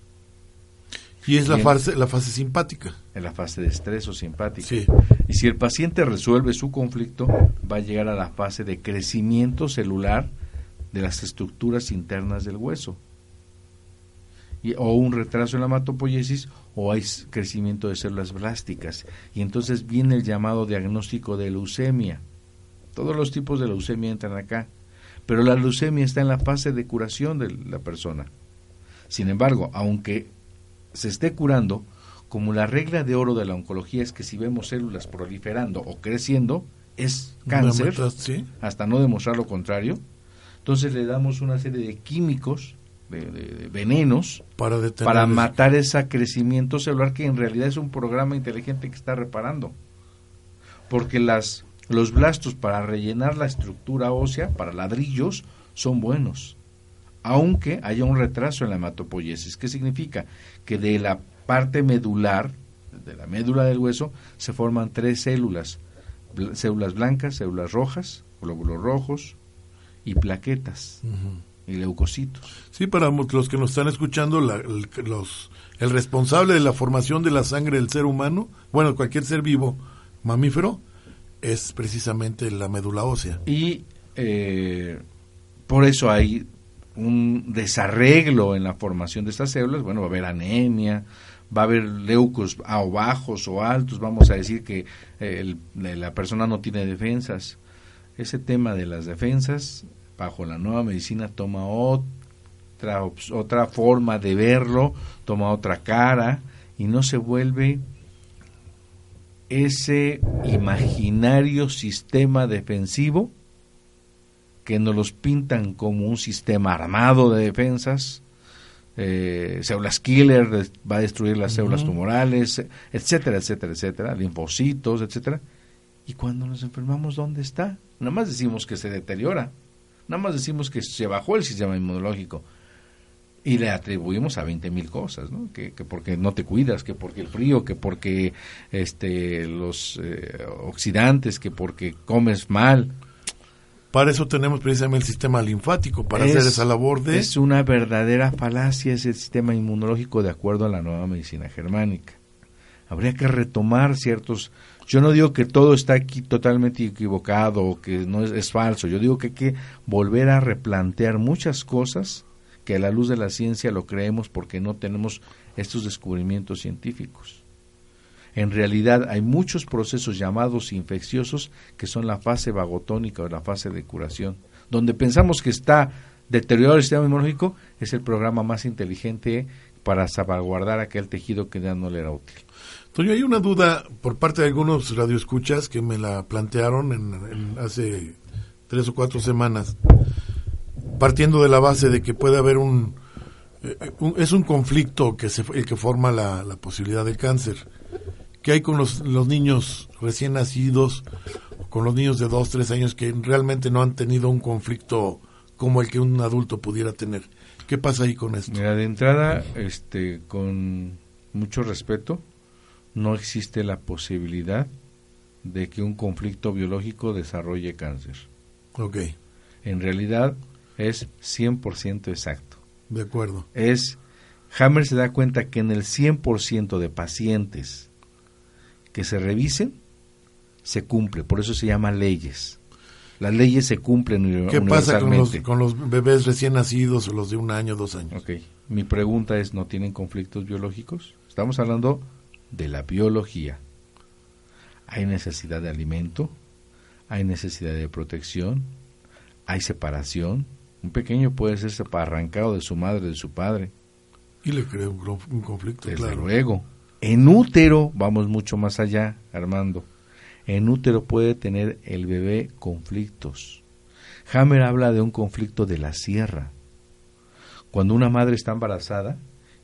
Y es la Bien. fase, la fase simpática. En la fase de estrés o simpática. Sí. Y si el paciente resuelve su conflicto, va a llegar a la fase de crecimiento celular de las estructuras internas del hueso. Y, o un retraso en la hematopoiesis o hay crecimiento de células blásticas. Y entonces viene el llamado diagnóstico de leucemia. Todos los tipos de leucemia entran acá. Pero la leucemia está en la fase de curación de la persona. Sin embargo, aunque se esté curando, como la regla de oro de la oncología es que si vemos células proliferando o creciendo, es cáncer, hasta no demostrar lo contrario, Entonces le damos una serie de químicos, de, venenos, Para detener para matar ese crecimiento celular que en realidad es un programa inteligente que está reparando. Porque las, los blastos para rellenar la estructura ósea, para ladrillos, son buenos. Aunque haya un retraso en la hematopoiesis. ¿Qué significa? Que de la parte medular, de la médula del hueso, se forman tres células. Bl- células blancas, células rojas, glóbulos rojos y plaquetas y leucocitos. Sí, para los que nos están escuchando, la- el, los, el responsable de la formación de la sangre del ser humano, bueno, cualquier ser vivo mamífero, es precisamente la médula ósea. Y eh, por eso hay un desarreglo en la formación de estas células. Bueno, va a haber anemia, va a haber leucos a o bajos o altos. Vamos a decir que eh, el- la persona no tiene defensas. Ese tema de las defensas, bajo la nueva medicina, toma otra, otra forma de verlo, toma otra cara y no se vuelve ese imaginario sistema defensivo que nos los pintan como un sistema armado de defensas, eh, células killer, va a destruir las células tumorales, etcétera, etcétera, etcétera, linfocitos, etcétera. Y cuando nos enfermamos, ¿dónde está? Nada más decimos que se deteriora, nada más decimos que se bajó el sistema inmunológico y le atribuimos a 20 mil cosas, ¿no? Que, que porque no te cuidas, que porque el frío, que porque este, los eh, oxidantes, que porque comes mal. Para eso tenemos precisamente el sistema linfático, para Es- hacer esa labor de... Es una verdadera falacia ese sistema inmunológico de acuerdo a la nueva medicina germánica. Habría que retomar ciertos... Yo no digo que todo está aquí totalmente equivocado o que no es, es falso. Yo digo que hay que volver a replantear muchas cosas que a la luz de la ciencia lo creemos porque no tenemos estos descubrimientos científicos. En realidad hay muchos procesos llamados infecciosos que son la fase vagotónica o la fase de curación. Donde pensamos que está deteriorado el sistema inmunológico, es el programa más inteligente para salvaguardar aquel tejido que ya no le era útil. Toño, hay una duda por parte de algunos radioescuchas que me la plantearon en, en hace tres o cuatro semanas, partiendo de la base de que puede haber un, eh, un- es un conflicto que se, el que forma la, la posibilidad del cáncer. ¿Qué hay con los, los niños recién nacidos, con los niños de dos, tres años que realmente no han tenido un conflicto como el que un adulto pudiera tener? ¿Qué pasa ahí con esto? Mira, de entrada, este, con mucho respeto, no existe la posibilidad de que un conflicto biológico desarrolle cáncer. Ok, En realidad es 100% exacto. de acuerdo. es Hammer se da cuenta que en el 100% de pacientes que se revisen se cumple, por eso se llama leyes. Las leyes se cumplen ¿Qué pasa con los, con los bebés recién nacidos o los de un año, dos años? Ok, mi pregunta es, ¿no tienen conflictos biológicos? Estamos hablando de la biología. Hay necesidad de alimento, hay necesidad de protección, hay separación. Un pequeño puede ser arrancado de su madre, de su padre. Y le crea un conflicto, Desde claro. luego. En útero, vamos mucho más allá, Armando. En útero puede tener el bebé conflictos. Hammer habla de un conflicto de la sierra. Cuando una madre está embarazada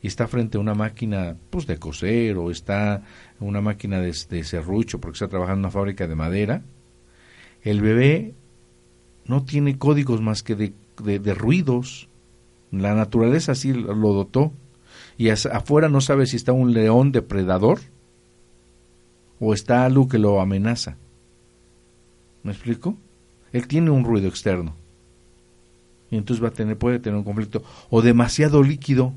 está frente a una máquina pues, de coser o está una máquina de, de serrucho porque está trabajando en una fábrica de madera, el bebé no tiene códigos más que de, de- ruidos. La naturaleza así lo dotó y afuera no sabe si está un león depredador o está algo que lo amenaza. ¿Me explico? Él tiene un ruido externo. Y entonces va a tener, puede tener un conflicto. O demasiado líquido.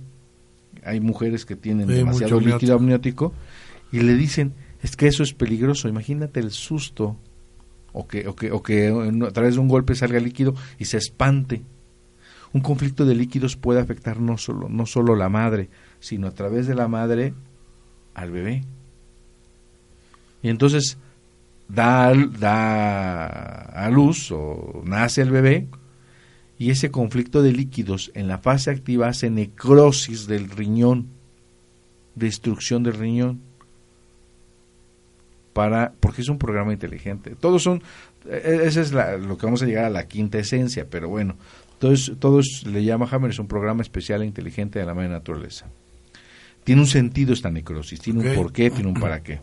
Hay mujeres que tienen Sí, demasiado líquido amniótico y le dicen, es que eso es peligroso. Imagínate el susto. O que, o que, o que en- a través de un golpe salga líquido y se espante. Un conflicto de líquidos puede afectar no solo, no solo la madre, sino a través de la madre al bebé. Y entonces da, da a luz o nace el bebé y ese conflicto de líquidos en la fase activa hace necrosis del riñón, destrucción del riñón. para porque es un programa inteligente. Todos son e- ese es la- lo que vamos a llegar a la quinta esencia, pero bueno, todos todos le llama Hammer es un programa especial e inteligente de la madre naturaleza. Tiene un sentido esta necrosis, tiene un porqué, tiene un para qué.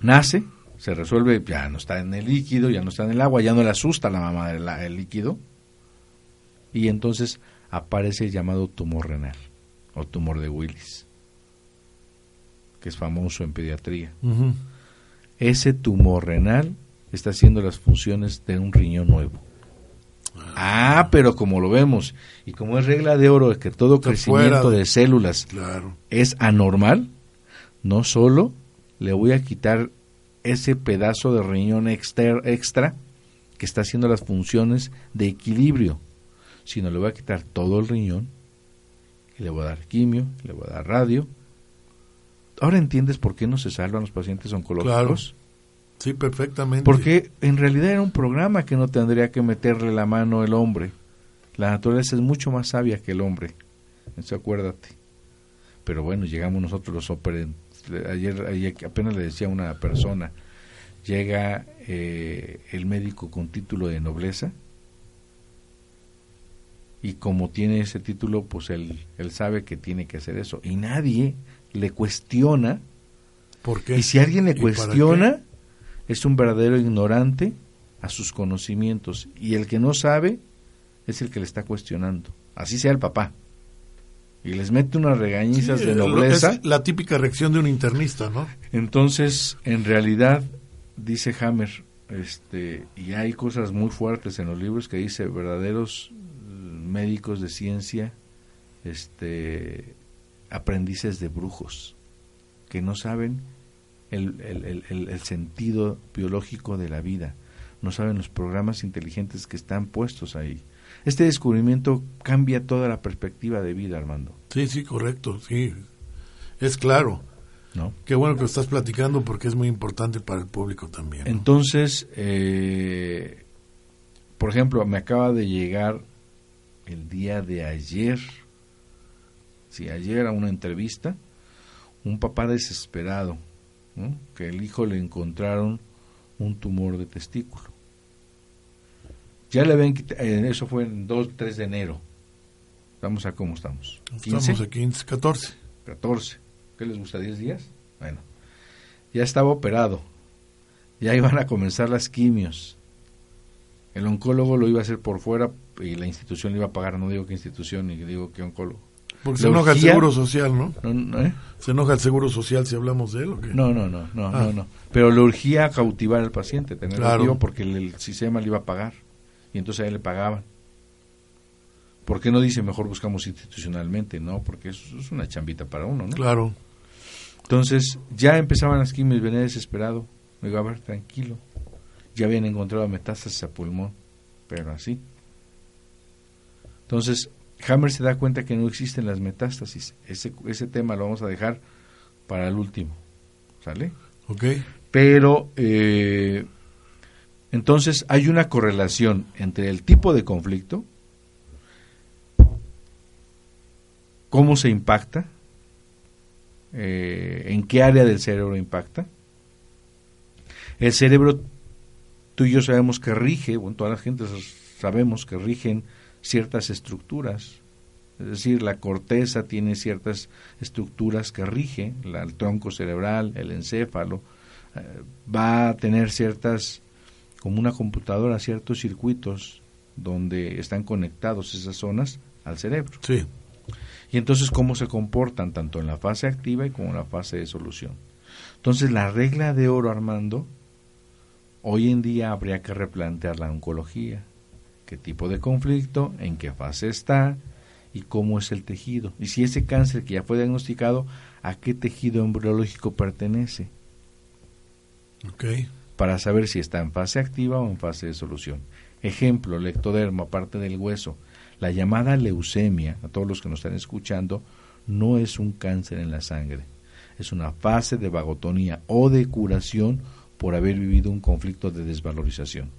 Nace, se resuelve, ya no está en el líquido, ya no está en el agua, ya no le asusta a la mamá el líquido, y entonces aparece el llamado tumor renal o tumor de Willis, que es famoso en pediatría. Ese tumor renal está haciendo las funciones de un riñón nuevo. Ah, pero como lo vemos, y como es regla de oro que todo Está crecimiento fuera de- de células Claro. es anormal, no solo le voy a quitar ese pedazo de riñón exter- extra que está haciendo las funciones de equilibrio, sino le voy a quitar todo el riñón y le voy a dar quimio, le voy a dar radio. Ahora entiendes por qué no se salvan los pacientes oncológicos. Sí, perfectamente. Porque en realidad era un programa que no tendría que meterle la mano el hombre. La naturaleza es mucho más sabia que el hombre. Eso acuérdate. Pero bueno, llegamos nosotros los. Ayer, ayer apenas le decía a una persona, llega eh, el médico con título de nobleza y como tiene ese título, pues él, él sabe que tiene que hacer eso. Y nadie le cuestiona ¿Por qué? y si alguien le ¿Y para cuestiona, es un verdadero ignorante a sus conocimientos. Y el que no sabe es el que le está cuestionando. Así sea el papá. Y les mete unas regañizas Sí, de nobleza. es la típica reacción de un internista, ¿no? Entonces, en realidad, dice Hammer, este, y hay cosas muy fuertes en los libros que dice verdaderos eh, médicos de ciencia, este, aprendices de brujos, que no saben el- el- el- el sentido biológico de la vida, no saben los programas inteligentes que están puestos ahí. Este descubrimiento cambia toda la perspectiva de vida, Armando. Sí, sí, correcto, sí. Es claro. ¿no? Qué bueno que lo estás platicando porque es muy importante para el público también. ¿no? Entonces, eh, por ejemplo, me acaba de llegar el día de ayer, sí, ayer a una entrevista, un papá desesperado, ¿no? que el hijo le encontraron un tumor de testículo. Ya le ven, eso fue en 2, 3 de enero. Vamos a cómo estamos. Estamos aquí en 14. 14. ¿Qué les gusta? ¿10 días? Bueno, ya estaba operado. Ya iban a comenzar las quimios. El oncólogo lo iba a hacer por fuera y la institución le iba a pagar. No digo qué institución ni digo qué oncólogo. Porque se enoja el seguro social, ¿no? No, no, ¿eh? Se enoja el seguro social si hablamos de él o qué? no, no, no, no, Ah. no, no. Pero le urgía cautivar al paciente, tenerlo Claro. vivo porque el, el sistema le iba a pagar. Y entonces a él le pagaban. ¿Por qué no dice mejor buscamos institucionalmente? No, porque eso es una chambita para uno, ¿no? Claro. Entonces, ya empezaban las quimios, venía desesperado. Me digo, a ver, tranquilo. Ya habían encontrado metástasis a pulmón, pero así. Entonces, Hammer se da cuenta que no existen las metástasis. Ese, ese tema lo vamos a dejar para el último. ¿Sale? Ok. Pero, eh, entonces, hay una correlación entre el tipo de conflicto, cómo se impacta, eh, en qué área del cerebro impacta. El cerebro, tú y yo sabemos que rige, bueno, toda la gente sabemos que rigen ciertas estructuras. Es decir, la corteza tiene ciertas estructuras que rigen, la- el tronco cerebral, el encéfalo, eh, va a tener ciertas, como una computadora, ciertos circuitos donde están conectados esas zonas al cerebro. Sí. Y entonces cómo se comportan tanto en la fase activa y como en la fase de solución. Entonces la regla de oro, Armando, hoy en día habría que replantear la oncología. ¿Qué tipo de conflicto? ¿En qué fase está? ¿Y cómo es el tejido? Y si ese cáncer que ya fue diagnosticado, ¿a qué tejido embriológico pertenece? Ok. Para saber si está en fase activa o en fase de solución. Ejemplo, el ectodermo, aparte del hueso. La llamada leucemia, a todos los que nos están escuchando, no es un cáncer en la sangre. Es una fase de vagotonía o de curación por haber vivido un conflicto de desvalorización.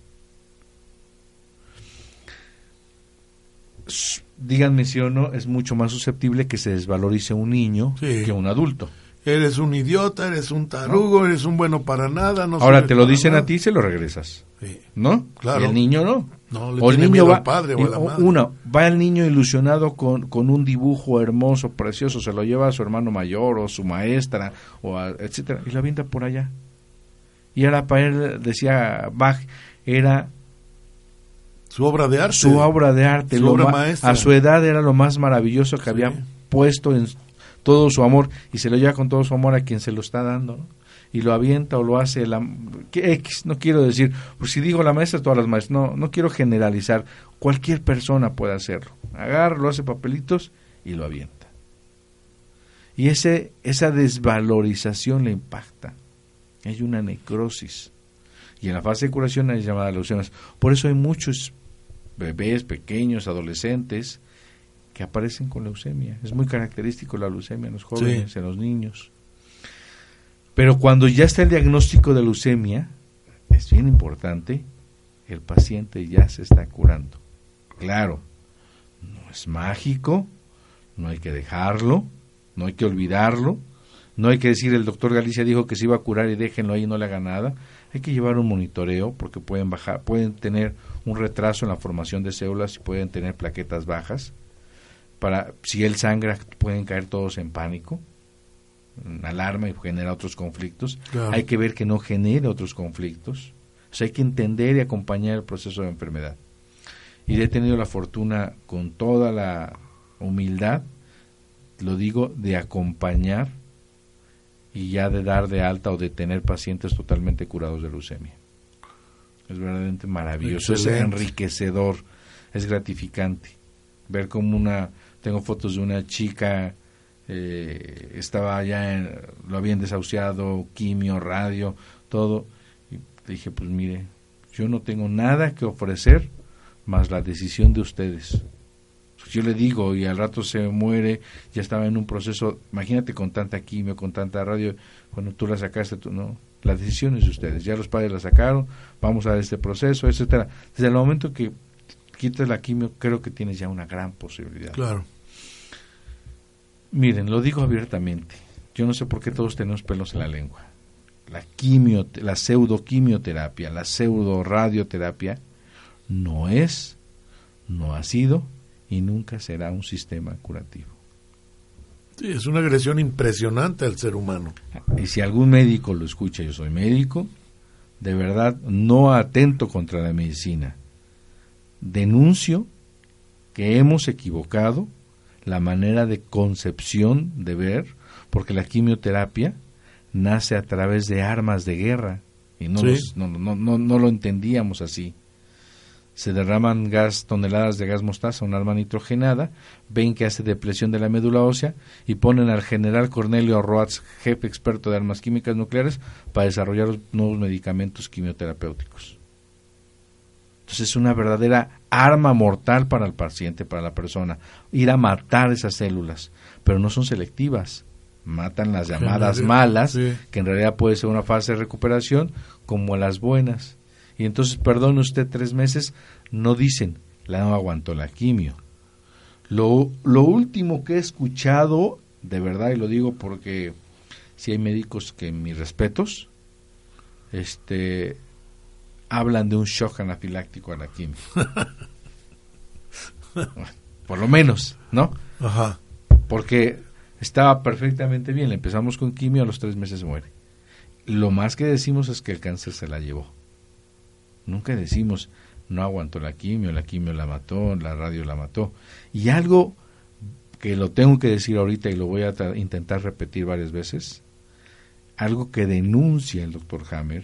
Díganme si o no, es mucho más susceptible que se desvalorice un niño Sí. que un adulto. Eres un idiota, eres un tarugo, eres un bueno para nada. No Ahora te lo dicen nada. a ti y se lo regresas. Sí. ¿No? Claro. Y el niño no. No, le o el niño va, al padre o a la y- madre. uno, va el niño ilusionado con, con un dibujo hermoso, precioso, se lo lleva a su hermano mayor o su maestra, o a- etcétera, y lo avienta por allá. Y ahora para él, decía Bach, era Su obra de arte. su obra de arte. Su obra maestra. A su edad era lo más maravilloso que había puesto en todo su amor y se lo lleva con todo su amor a quien se lo está dando. Y lo avienta o lo hace la X, no quiero decir, pues si digo la maestra, todas las maestras, no, no quiero generalizar, cualquier persona puede hacerlo. Agarra, lo hace papelitos y lo avienta. Y ese, esa desvalorización le impacta. Hay una necrosis. Y en la fase de curación hay llamadas leucemias. Por eso hay muchos bebés pequeños, adolescentes, que aparecen con leucemia. Es muy característico la leucemia en los jóvenes, en los niños. Pero cuando ya está el diagnóstico de leucemia, es bien importante, el paciente ya se está curando. Claro, no es mágico, no hay que dejarlo, no hay que olvidarlo, no hay que decir el doctor Galicia dijo que se iba a curar y déjenlo ahí y no le haga nada. Hay que llevar un monitoreo porque pueden bajar, pueden tener un retraso en la formación de células y pueden tener plaquetas bajas. Para si él sangra pueden caer todos en pánico, en alarma y genera otros conflictos. Claro. Hay que ver que no genere otros conflictos. O sea, hay que entender y acompañar el proceso de enfermedad. Y he tenido la fortuna con toda la humildad, lo digo, de acompañar y ya de dar de alta o de tener pacientes totalmente curados de leucemia. Es verdaderamente maravilloso, Excelente. es enriquecedor, es gratificante. Ver como una, tengo fotos de una chica, eh, estaba ya, en- lo habían desahuciado, quimio, radio, todo. Y dije, pues mire, yo no tengo nada que ofrecer más la decisión de ustedes. Yo le digo y al rato se muere, ya estaba en un proceso, imagínate con tanta quimio, con tanta radio, cuando tú la sacaste, tú no, la decisión es de ustedes, ya los padres la sacaron, vamos a ver este proceso, etcétera. Desde el momento que quites la quimio, creo que tienes ya una gran posibilidad. Claro. Miren, lo digo abiertamente. Yo no sé por qué todos tenemos pelos en la lengua. La quimio, la pseudoquimioterapia, la pseudo radioterapia no es, no ha sido y nunca será un sistema curativo. Sí, es una agresión impresionante al ser humano. Y si algún médico lo escucha, yo soy médico, de verdad no atento contra la medicina. Denuncio que hemos equivocado la manera de concepción de ver, porque la quimioterapia nace a través de armas de guerra y no, Sí. los- no, no, no, no lo entendíamos así. Se derraman gas, toneladas de gas mostaza, un arma nitrogenada, ven que hace depresión de la médula ósea y ponen al general Cornelio Roatz, jefe experto de armas químicas nucleares, para desarrollar nuevos medicamentos quimioterapéuticos. Entonces es una verdadera arma mortal para el paciente, para la persona, ir a matar esas células, pero no son selectivas. Matan las llamadas malas, sí. que en realidad puede ser una fase de recuperación, como las buenas. Y entonces, perdone usted tres meses, no dicen, la no aguantó la quimio. Lo, lo último que he escuchado, de verdad, y lo digo porque si hay médicos que mis respetos, este, hablan de un shock anafiláctico a la quimio. Por lo menos, ¿no? Ajá. Porque estaba perfectamente bien. Le empezamos con quimio, a los tres meses muere. Lo más que decimos es que el cáncer se la llevó. Nunca decimos, no aguantó la quimio, la quimio la mató, la radio la mató. Y algo que lo tengo que decir ahorita y lo voy a intentar repetir varias veces, algo que denuncia el doctor Hammer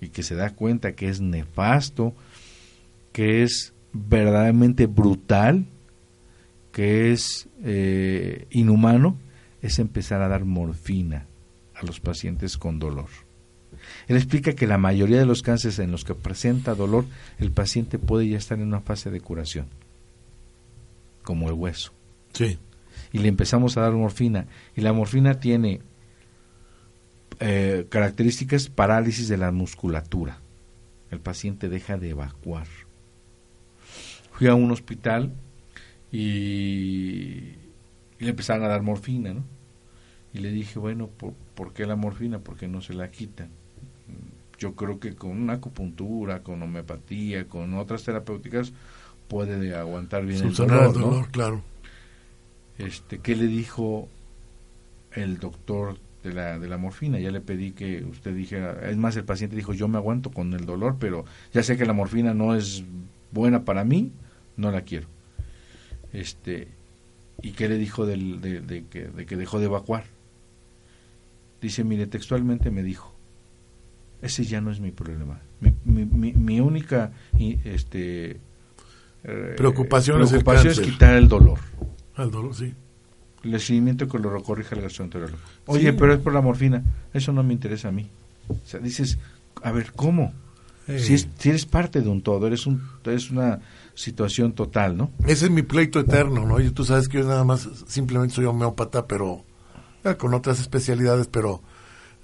y que se da cuenta que es nefasto, que es verdaderamente brutal, que es eh, inhumano, es empezar a dar morfina a los pacientes con dolor. Él explica que la mayoría de los cánceres en los que presenta dolor, el paciente puede ya estar en una fase de curación, como el hueso. Sí. Y le empezamos a dar morfina. Y la morfina tiene eh, características parálisis de la musculatura. El paciente deja de evacuar. Fui a un hospital y, y le empezaron a dar morfina, ¿no? Y le dije, bueno, ¿por, ¿por qué la morfina? ¿Por qué no se la quitan? Yo creo que con una acupuntura, con homeopatía, con otras terapéuticas, puede aguantar bien el dolor, el dolor, ¿no? claro. Este, ¿Qué le dijo el doctor de la, de la morfina? Ya le pedí que usted dijera, es más, el paciente dijo, yo me aguanto con el dolor, pero ya sé que la morfina no es buena para mí, no la quiero. Este, ¿Y qué le dijo del, de, de que, de que dejó de evacuar? Dice, mire, textualmente me dijo, ese ya no es mi problema. Mi, mi, mi, mi única este, eh, Preocupación es el preocupación es quitar el dolor. Al dolor, sí. El seguimiento que lo corrija el gastroenterólogo. Oye, Sí. pero es por la morfina. Eso no me interesa a mí. O sea, dices, a ver, ¿cómo? Si, es- si eres parte de un todo, eres, un, eres una situación total, ¿no? Ese es mi pleito eterno, ¿no? Y tú sabes que yo nada más simplemente soy homeópata, pero con otras especialidades, pero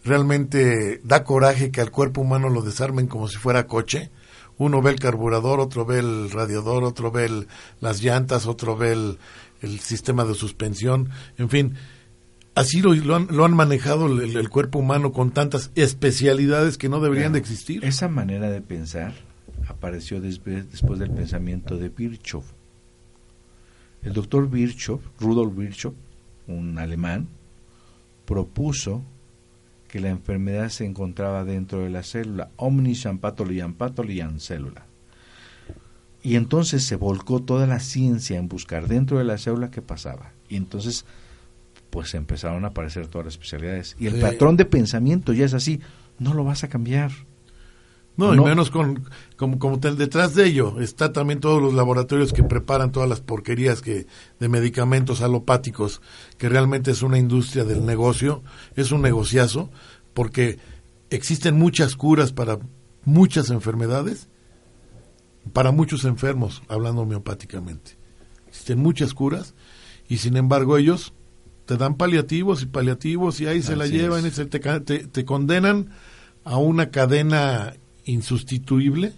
realmente da coraje que al cuerpo humano lo desarmen como si fuera coche. Uno ve el carburador, otro ve el radiador, otro ve el- las llantas, otro ve el, el sistema de suspensión, en fin. Así lo, lo han, lo han manejado el, el cuerpo humano con tantas especialidades que no deberían de existir. Esa manera de pensar apareció después, después del pensamiento de Virchow. El doctor Virchow, Rudolf Virchow, un alemán, propuso que la enfermedad se encontraba dentro de la célula, omnis pathology and célula. Y entonces se volcó toda la ciencia en buscar dentro de la célula qué pasaba. Y entonces pues empezaron a aparecer todas las especialidades. Y el Sí. patrón de pensamiento ya es así, no lo vas a cambiar. No, No. y menos con, como, como te- detrás de ello está también todos los laboratorios que preparan todas las porquerías que de medicamentos alopáticos, que realmente es una industria del negocio, es un negociazo, porque existen muchas curas para muchas enfermedades, para muchos enfermos, hablando homeopáticamente. Existen muchas curas y sin embargo ellos te dan paliativos y paliativos y ahí se la llevan es. y se te, te condenan a una cadena insustituible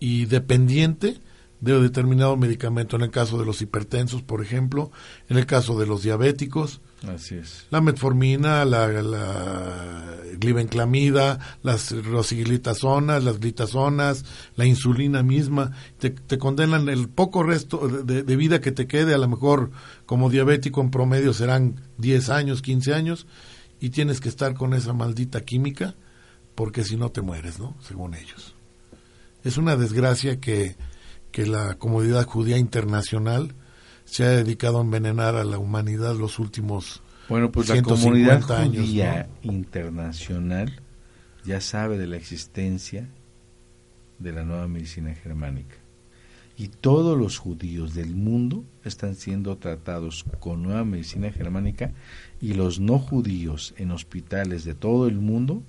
y dependiente de determinado medicamento. En el caso de los hipertensos, por ejemplo, en el caso de los diabéticos, Así es. la metformina, la, la glibenclamida, las rosiglitazonas, las glitazonas, la insulina misma, te, condenan el poco resto de, de vida que te quede, a lo mejor como diabético en promedio serán 10 años, 15 años, y tienes que estar con esa maldita química, porque si no te mueres, ¿no? Según ellos. Es una desgracia que, que la comunidad judía internacional se ha dedicado a envenenar a la humanidad los últimos Bueno, pues la 150 comunidad años, judía internacional ya sabe de la existencia de la nueva medicina germánica. Y todos los judíos del mundo están siendo tratados con nueva medicina germánica y los no judíos en hospitales de todo el mundo,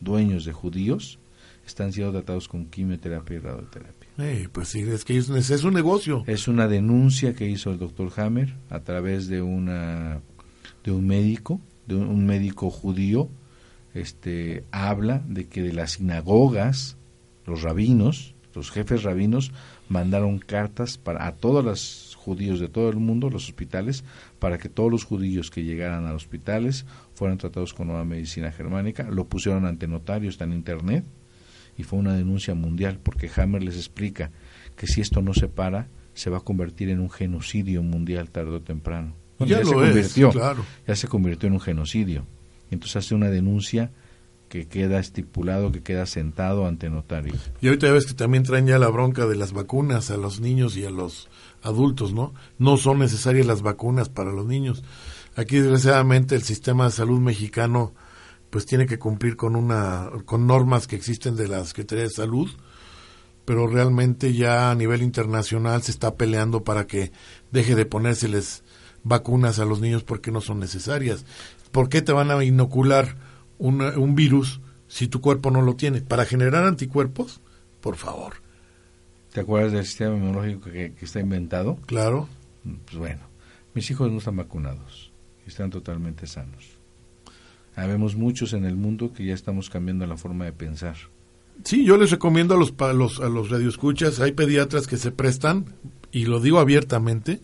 dueños de judíos, están siendo tratados con quimioterapia y radioterapia. Eh, pues sí, es que es, es un negocio. Es una denuncia que hizo el doctor Hammer a través de una de un médico, de un, un médico judío, este habla de que de las sinagogas, los rabinos, los jefes rabinos mandaron cartas para a todos los judíos de todo el mundo, los hospitales, para que todos los judíos que llegaran a los hospitales fueran tratados con nueva medicina germánica, lo pusieron ante notario, está en internet y fue una denuncia mundial porque Hammer les explica que si esto no se para se va a convertir en un genocidio mundial tarde o temprano. Bueno, Ya se lo es, convirtió, claro. ya se convirtió en un genocidio. Entonces hace una denuncia que queda estipulado, que queda sentado ante notario. Y ahorita ya ves que también traen ya la bronca de las vacunas a los niños y a los adultos, ¿no? No son necesarias las vacunas para los niños. Aquí desgraciadamente el sistema de salud mexicano pues tiene que cumplir con una con normas que existen de la Secretaría de Salud, pero realmente ya a nivel internacional se está peleando para que deje de ponérseles vacunas a los niños porque no son necesarias. ¿Por qué te van a inocular una- un virus si tu cuerpo no lo tiene? ¿Para generar anticuerpos? Por favor. ¿Te acuerdas del sistema inmunológico que, que está inventado? Claro. Pues bueno, mis hijos no están vacunados, están totalmente sanos. Habemos muchos en el mundo que ya estamos cambiando la forma de pensar. Sí, yo les recomiendo a los, pa- los, a los radioescuchas, hay pediatras que se prestan, y lo digo abiertamente,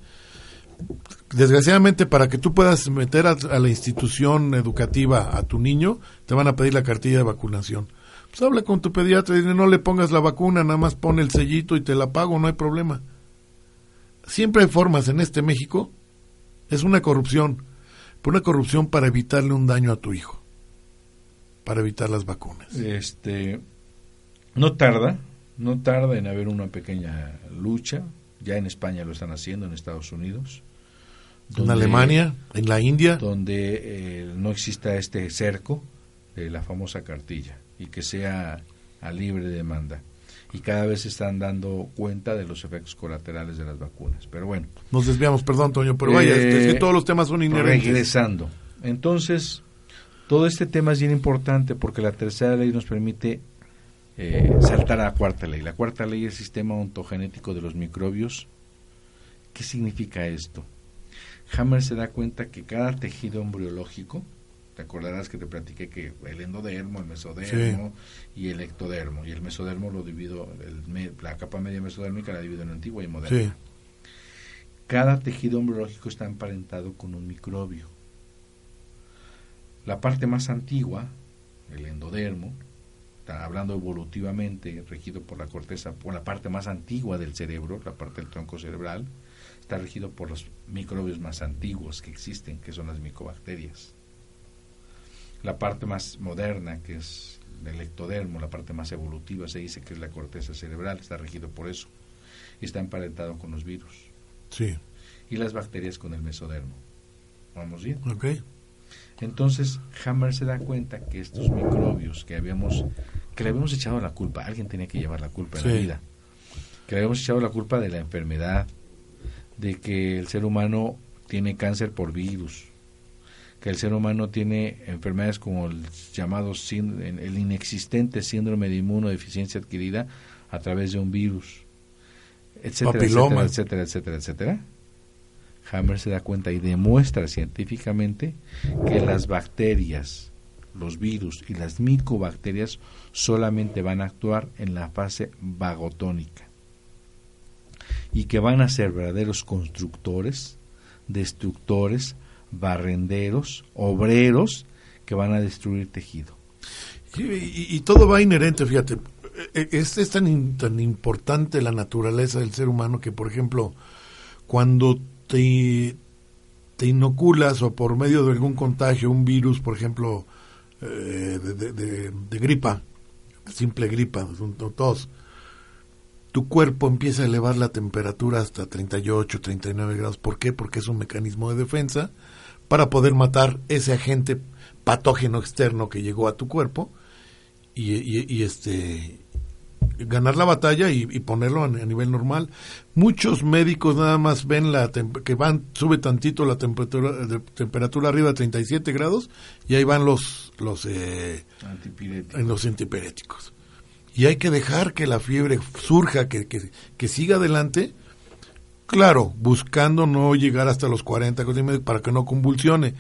desgraciadamente para que tú puedas meter a, a la institución educativa a tu niño, te van a pedir la cartilla de vacunación. Pues habla con tu pediatra y dile, no le pongas la vacuna, nada más pone el sellito y te la pago, no hay problema. Siempre hay formas en este México, es una corrupción, pero una corrupción para evitarle un daño a tu hijo, para evitar las vacunas. Este, no tarda, no tarda en haber una pequeña lucha, ya en España lo están haciendo, en Estados Unidos. en Alemania, en la India. Donde eh, no exista este cerco de la famosa cartilla y que sea a libre demanda. Y cada vez se están dando cuenta de los efectos colaterales de las vacunas. Pero bueno. Nos desviamos, perdón, Toño, pero vaya, es que Eh, todos los temas son inherentes. Regresando. Entonces, todo este tema es bien importante porque la tercera ley nos permite eh, saltar a la cuarta ley. La cuarta ley es el sistema ontogenético de los microbios. ¿Qué significa esto? Hammer se da cuenta que cada tejido embriológico, te acordarás que te platiqué que el endodermo, el mesodermo y el ectodermo, y el mesodermo lo divido, el la capa media mesodérmica la divido en antigua y moderna. Sí. Cada tejido embriológico está emparentado con un microbio. La parte más antigua, el endodermo, está hablando evolutivamente, regido por la corteza, por la parte más antigua del cerebro, la parte del tronco cerebral, está regido por los microbios más antiguos que existen, que son las micobacterias. La parte más moderna, que es el ectodermo, la parte más evolutiva, se dice que es la corteza cerebral, está regido por eso. Y está emparentado con los virus Sí, y las bacterias con el mesodermo. ¿Vamos bien? ok. Entonces, Hammer se da cuenta que estos microbios que habíamos, que le habíamos echado la culpa, alguien tenía que llevar la culpa en la vida, que le habíamos echado la culpa de la enfermedad, de que el ser humano tiene cáncer por virus, que el ser humano tiene enfermedades como el llamado sínd- el inexistente síndrome de inmunodeficiencia adquirida a través de un virus, etcétera, Papiloma. etcétera, etcétera, etcétera, etcétera. Hammer se da cuenta y demuestra científicamente que las bacterias, los virus y las micobacterias solamente van a actuar en la fase vagotónica y que van a ser verdaderos constructores, destructores, barrenderos, obreros que van a destruir tejido. Y, todo va inherente, fíjate. Eh, Es, es tan, tan importante la naturaleza del ser humano que, por ejemplo, cuando te, te inoculas o por medio de algún contagio, un virus, por ejemplo, eh, de, gripa, simple gripa, tos, tu cuerpo empieza a elevar la temperatura hasta 38, 39 grados. ¿Por qué? Porque es un mecanismo de defensa para poder matar ese agente patógeno externo que llegó a tu cuerpo y, y- y, este ganar la batalla y, y ponerlo a, a nivel normal. Muchos médicos nada más ven la que van sube tantito la temperatura de- temperatura arriba de 37 grados y ahí van los los eh, en los antipiréticos. Y hay que dejar que la fiebre surja, que, que, que siga adelante, claro, buscando no llegar hasta los 40 cosas y medio para que no convulsione,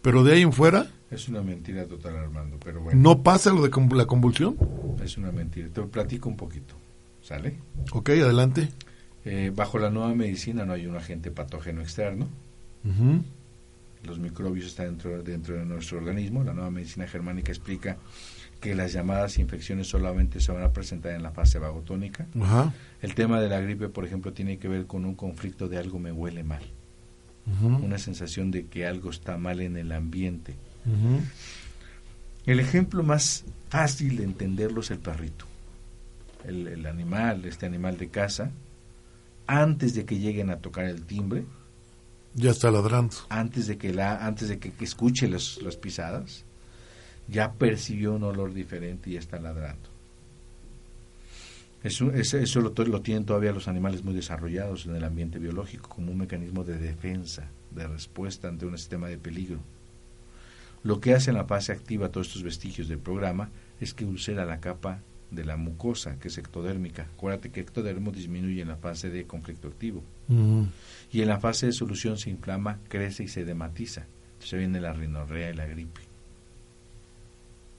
pero de ahí en fuera Es una mentira total, Armando, pero bueno, no pasa lo de la convulsión. es una mentira. Te platico un poquito, ¿sale? Ok, adelante. Eh, bajo la nueva medicina no hay un agente patógeno externo, Ujú. Los microbios están dentro, dentro de nuestro organismo. La nueva medicina germánica explica que las llamadas infecciones solamente se van a presentar en la fase vagotónica. Ajá. El tema de la gripe, por ejemplo, tiene que ver con un conflicto de algo me huele mal, una sensación de que algo está mal en el ambiente. El ejemplo más fácil de entenderlo es el perrito. El, el animal, este animal de casa, antes de que lleguen a tocar el timbre, Ya está ladrando. antes de que la, antes de que, escuche las, las pisadas, ya percibió un olor diferente y ya está ladrando. Eso, eso, lo, lo tienen todavía los animales muy desarrollados en el ambiente biológico como un mecanismo de defensa, de respuesta ante un sistema de peligro. Lo que hace en la fase activa todos estos vestigios del programa es que ulcera la capa de la mucosa, que es ectodérmica. Acuérdate que ectodermo disminuye en la fase de conflicto activo Ujú. y en la fase de solución se inflama, crece y se dematiza. Entonces viene la rinorrea y la gripe.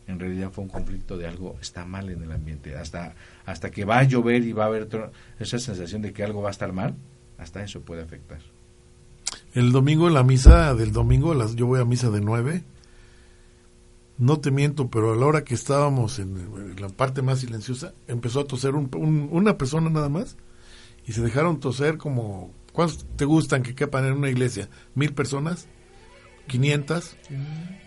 En realidad fue un conflicto de algo está mal en el ambiente. Hasta, hasta que va a llover y va a haber esa sensación de que algo va a estar mal, hasta eso puede afectar. El domingo la misa del domingo, las, yo voy a misa de nueve. No te miento, pero a la hora que estábamos en, la parte más silenciosa, empezó a toser una persona nada más y se dejaron toser como, ¿cuántos te gustan que quepan en una iglesia? ¿Mil personas? 500,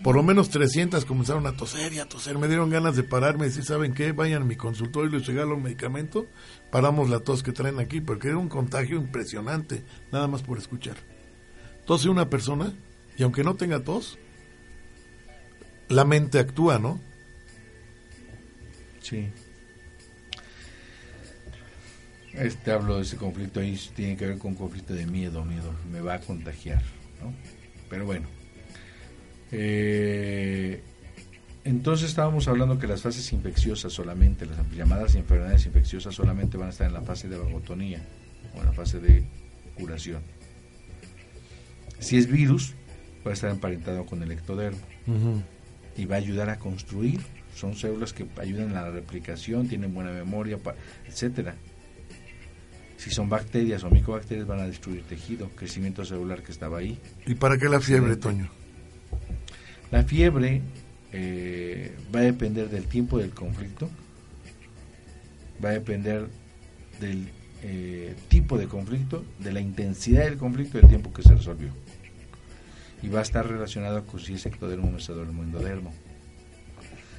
por lo menos 300 comenzaron a toser y a toser. Me dieron ganas de pararme y decir, ¿saben qué? Vayan a mi consultorio y les regalo un medicamento. Paramos la tos que traen aquí, porque era un contagio impresionante, nada más por escuchar. Tose una persona y aunque no tenga tos, la mente actúa, ¿no? Sí. Este hablo de ese conflicto ahí tiene que ver con conflicto de miedo, miedo, me va a contagiar, ¿no? Pero bueno, eh, entonces estábamos hablando que las fases infecciosas solamente, las llamadas enfermedades infecciosas solamente van a estar en la fase de vagotonía o en la fase de curación. Si es virus, va a estar emparentado con el ectodermo y va a ayudar a construir. Son células que ayudan a la replicación, tienen buena memoria, etcétera. Si son bacterias o micobacterias van a destruir tejido, crecimiento celular que estaba ahí. ¿Y para qué la fiebre, Toño? La fiebre eh, va a depender del tiempo del conflicto, va a depender del eh, tipo de conflicto, de la intensidad del conflicto y del tiempo que se resolvió. Y va a estar relacionado con si es ectodermo, mesodermo, endodermo.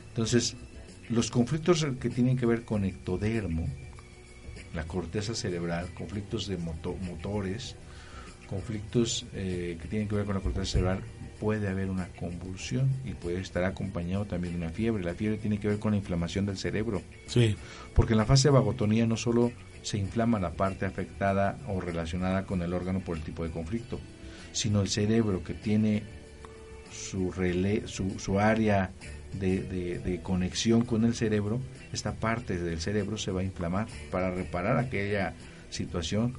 Entonces, los conflictos que tienen que ver con ectodermo, la corteza cerebral, conflictos de motores, conflictos eh, que tienen que ver con la corteza cerebral, puede haber una convulsión y puede estar acompañado también de una fiebre. La fiebre tiene que ver con la inflamación del cerebro. Sí. Porque en la fase de vagotonía no solo se inflama la parte afectada o relacionada con el órgano por el tipo de conflicto, sino el cerebro que tiene su, su, su área de, de, conexión con el cerebro, esta parte del cerebro se va a inflamar para reparar aquella situación.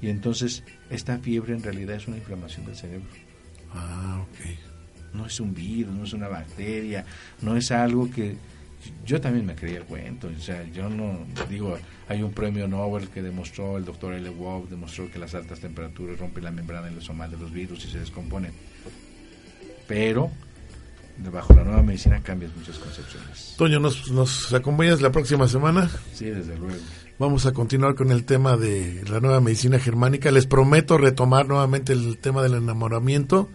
Y entonces esta fiebre en realidad es una inflamación del cerebro. Ah, ok. No es un virus, no es una bacteria, no es algo que... Yo también me creía el cuento, o sea, yo no digo, hay un premio Nobel que demostró, el doctor L. Waugh demostró que las altas temperaturas rompen la membrana endosomal de los virus y se descomponen. Pero bajo la nueva medicina cambian muchas concepciones. Toño, ¿nos, ¿nos acompañas la próxima semana? Sí, desde luego. Vamos a continuar con el tema de la nueva medicina germánica. Les prometo retomar nuevamente el tema del enamoramiento.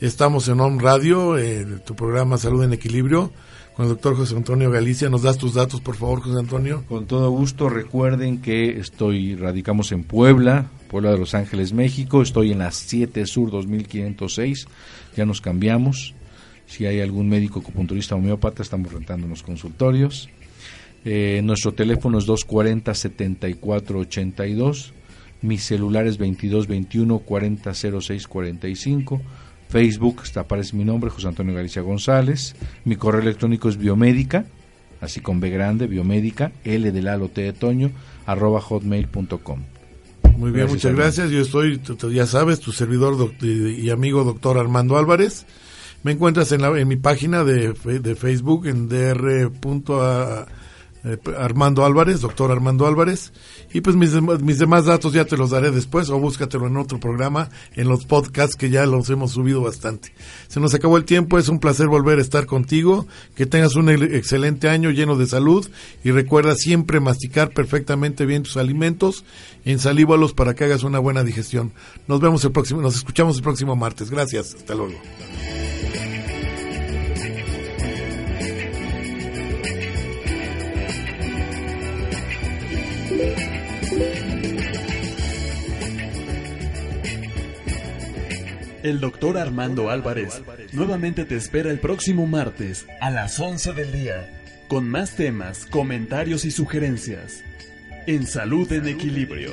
Estamos en On Radio, eh, tu programa Salud en Equilibrio, con el doctor José Antonio Galicia. ¿Nos das tus datos, por favor, José Antonio? Con todo gusto. Recuerden que estoy, radicamos en Puebla, Puebla de Los Ángeles, México. Estoy en la 7 Sur 2506. Ya nos cambiamos. Si hay algún médico acupunturista homeópata, estamos rentando unos consultorios. Eh, nuestro teléfono es 240-7482. Mi celular es 2221-400645. Facebook, está, aparece mi nombre, José Antonio Galicia González. Mi correo electrónico es biomédica, así con B grande, biomédica, L de Lalo T de Toño, arroba hotmail.com. Muy bien, muchas gracias. Yo estoy, ya sabes, tu servidor y amigo doctor Armando Álvarez. Me encuentras en, la, en mi página de, de Facebook en dr. Eh, Armando Álvarez, doctor Armando Álvarez. Y pues mis, mis demás datos ya te los daré después o búscatelo en otro programa, en los podcasts que ya los hemos subido bastante. Se nos acabó el tiempo, es un placer volver a estar contigo. Que tengas un excelente año lleno de salud y recuerda siempre masticar perfectamente bien tus alimentos, ensalívalos para que hagas una buena digestión. Nos vemos el próximo, nos escuchamos el próximo martes. Gracias, hasta luego. El doctor Armando Álvarez nuevamente te espera el próximo martes a las 11 del día con más temas, comentarios y sugerencias en Salud en Equilibrio.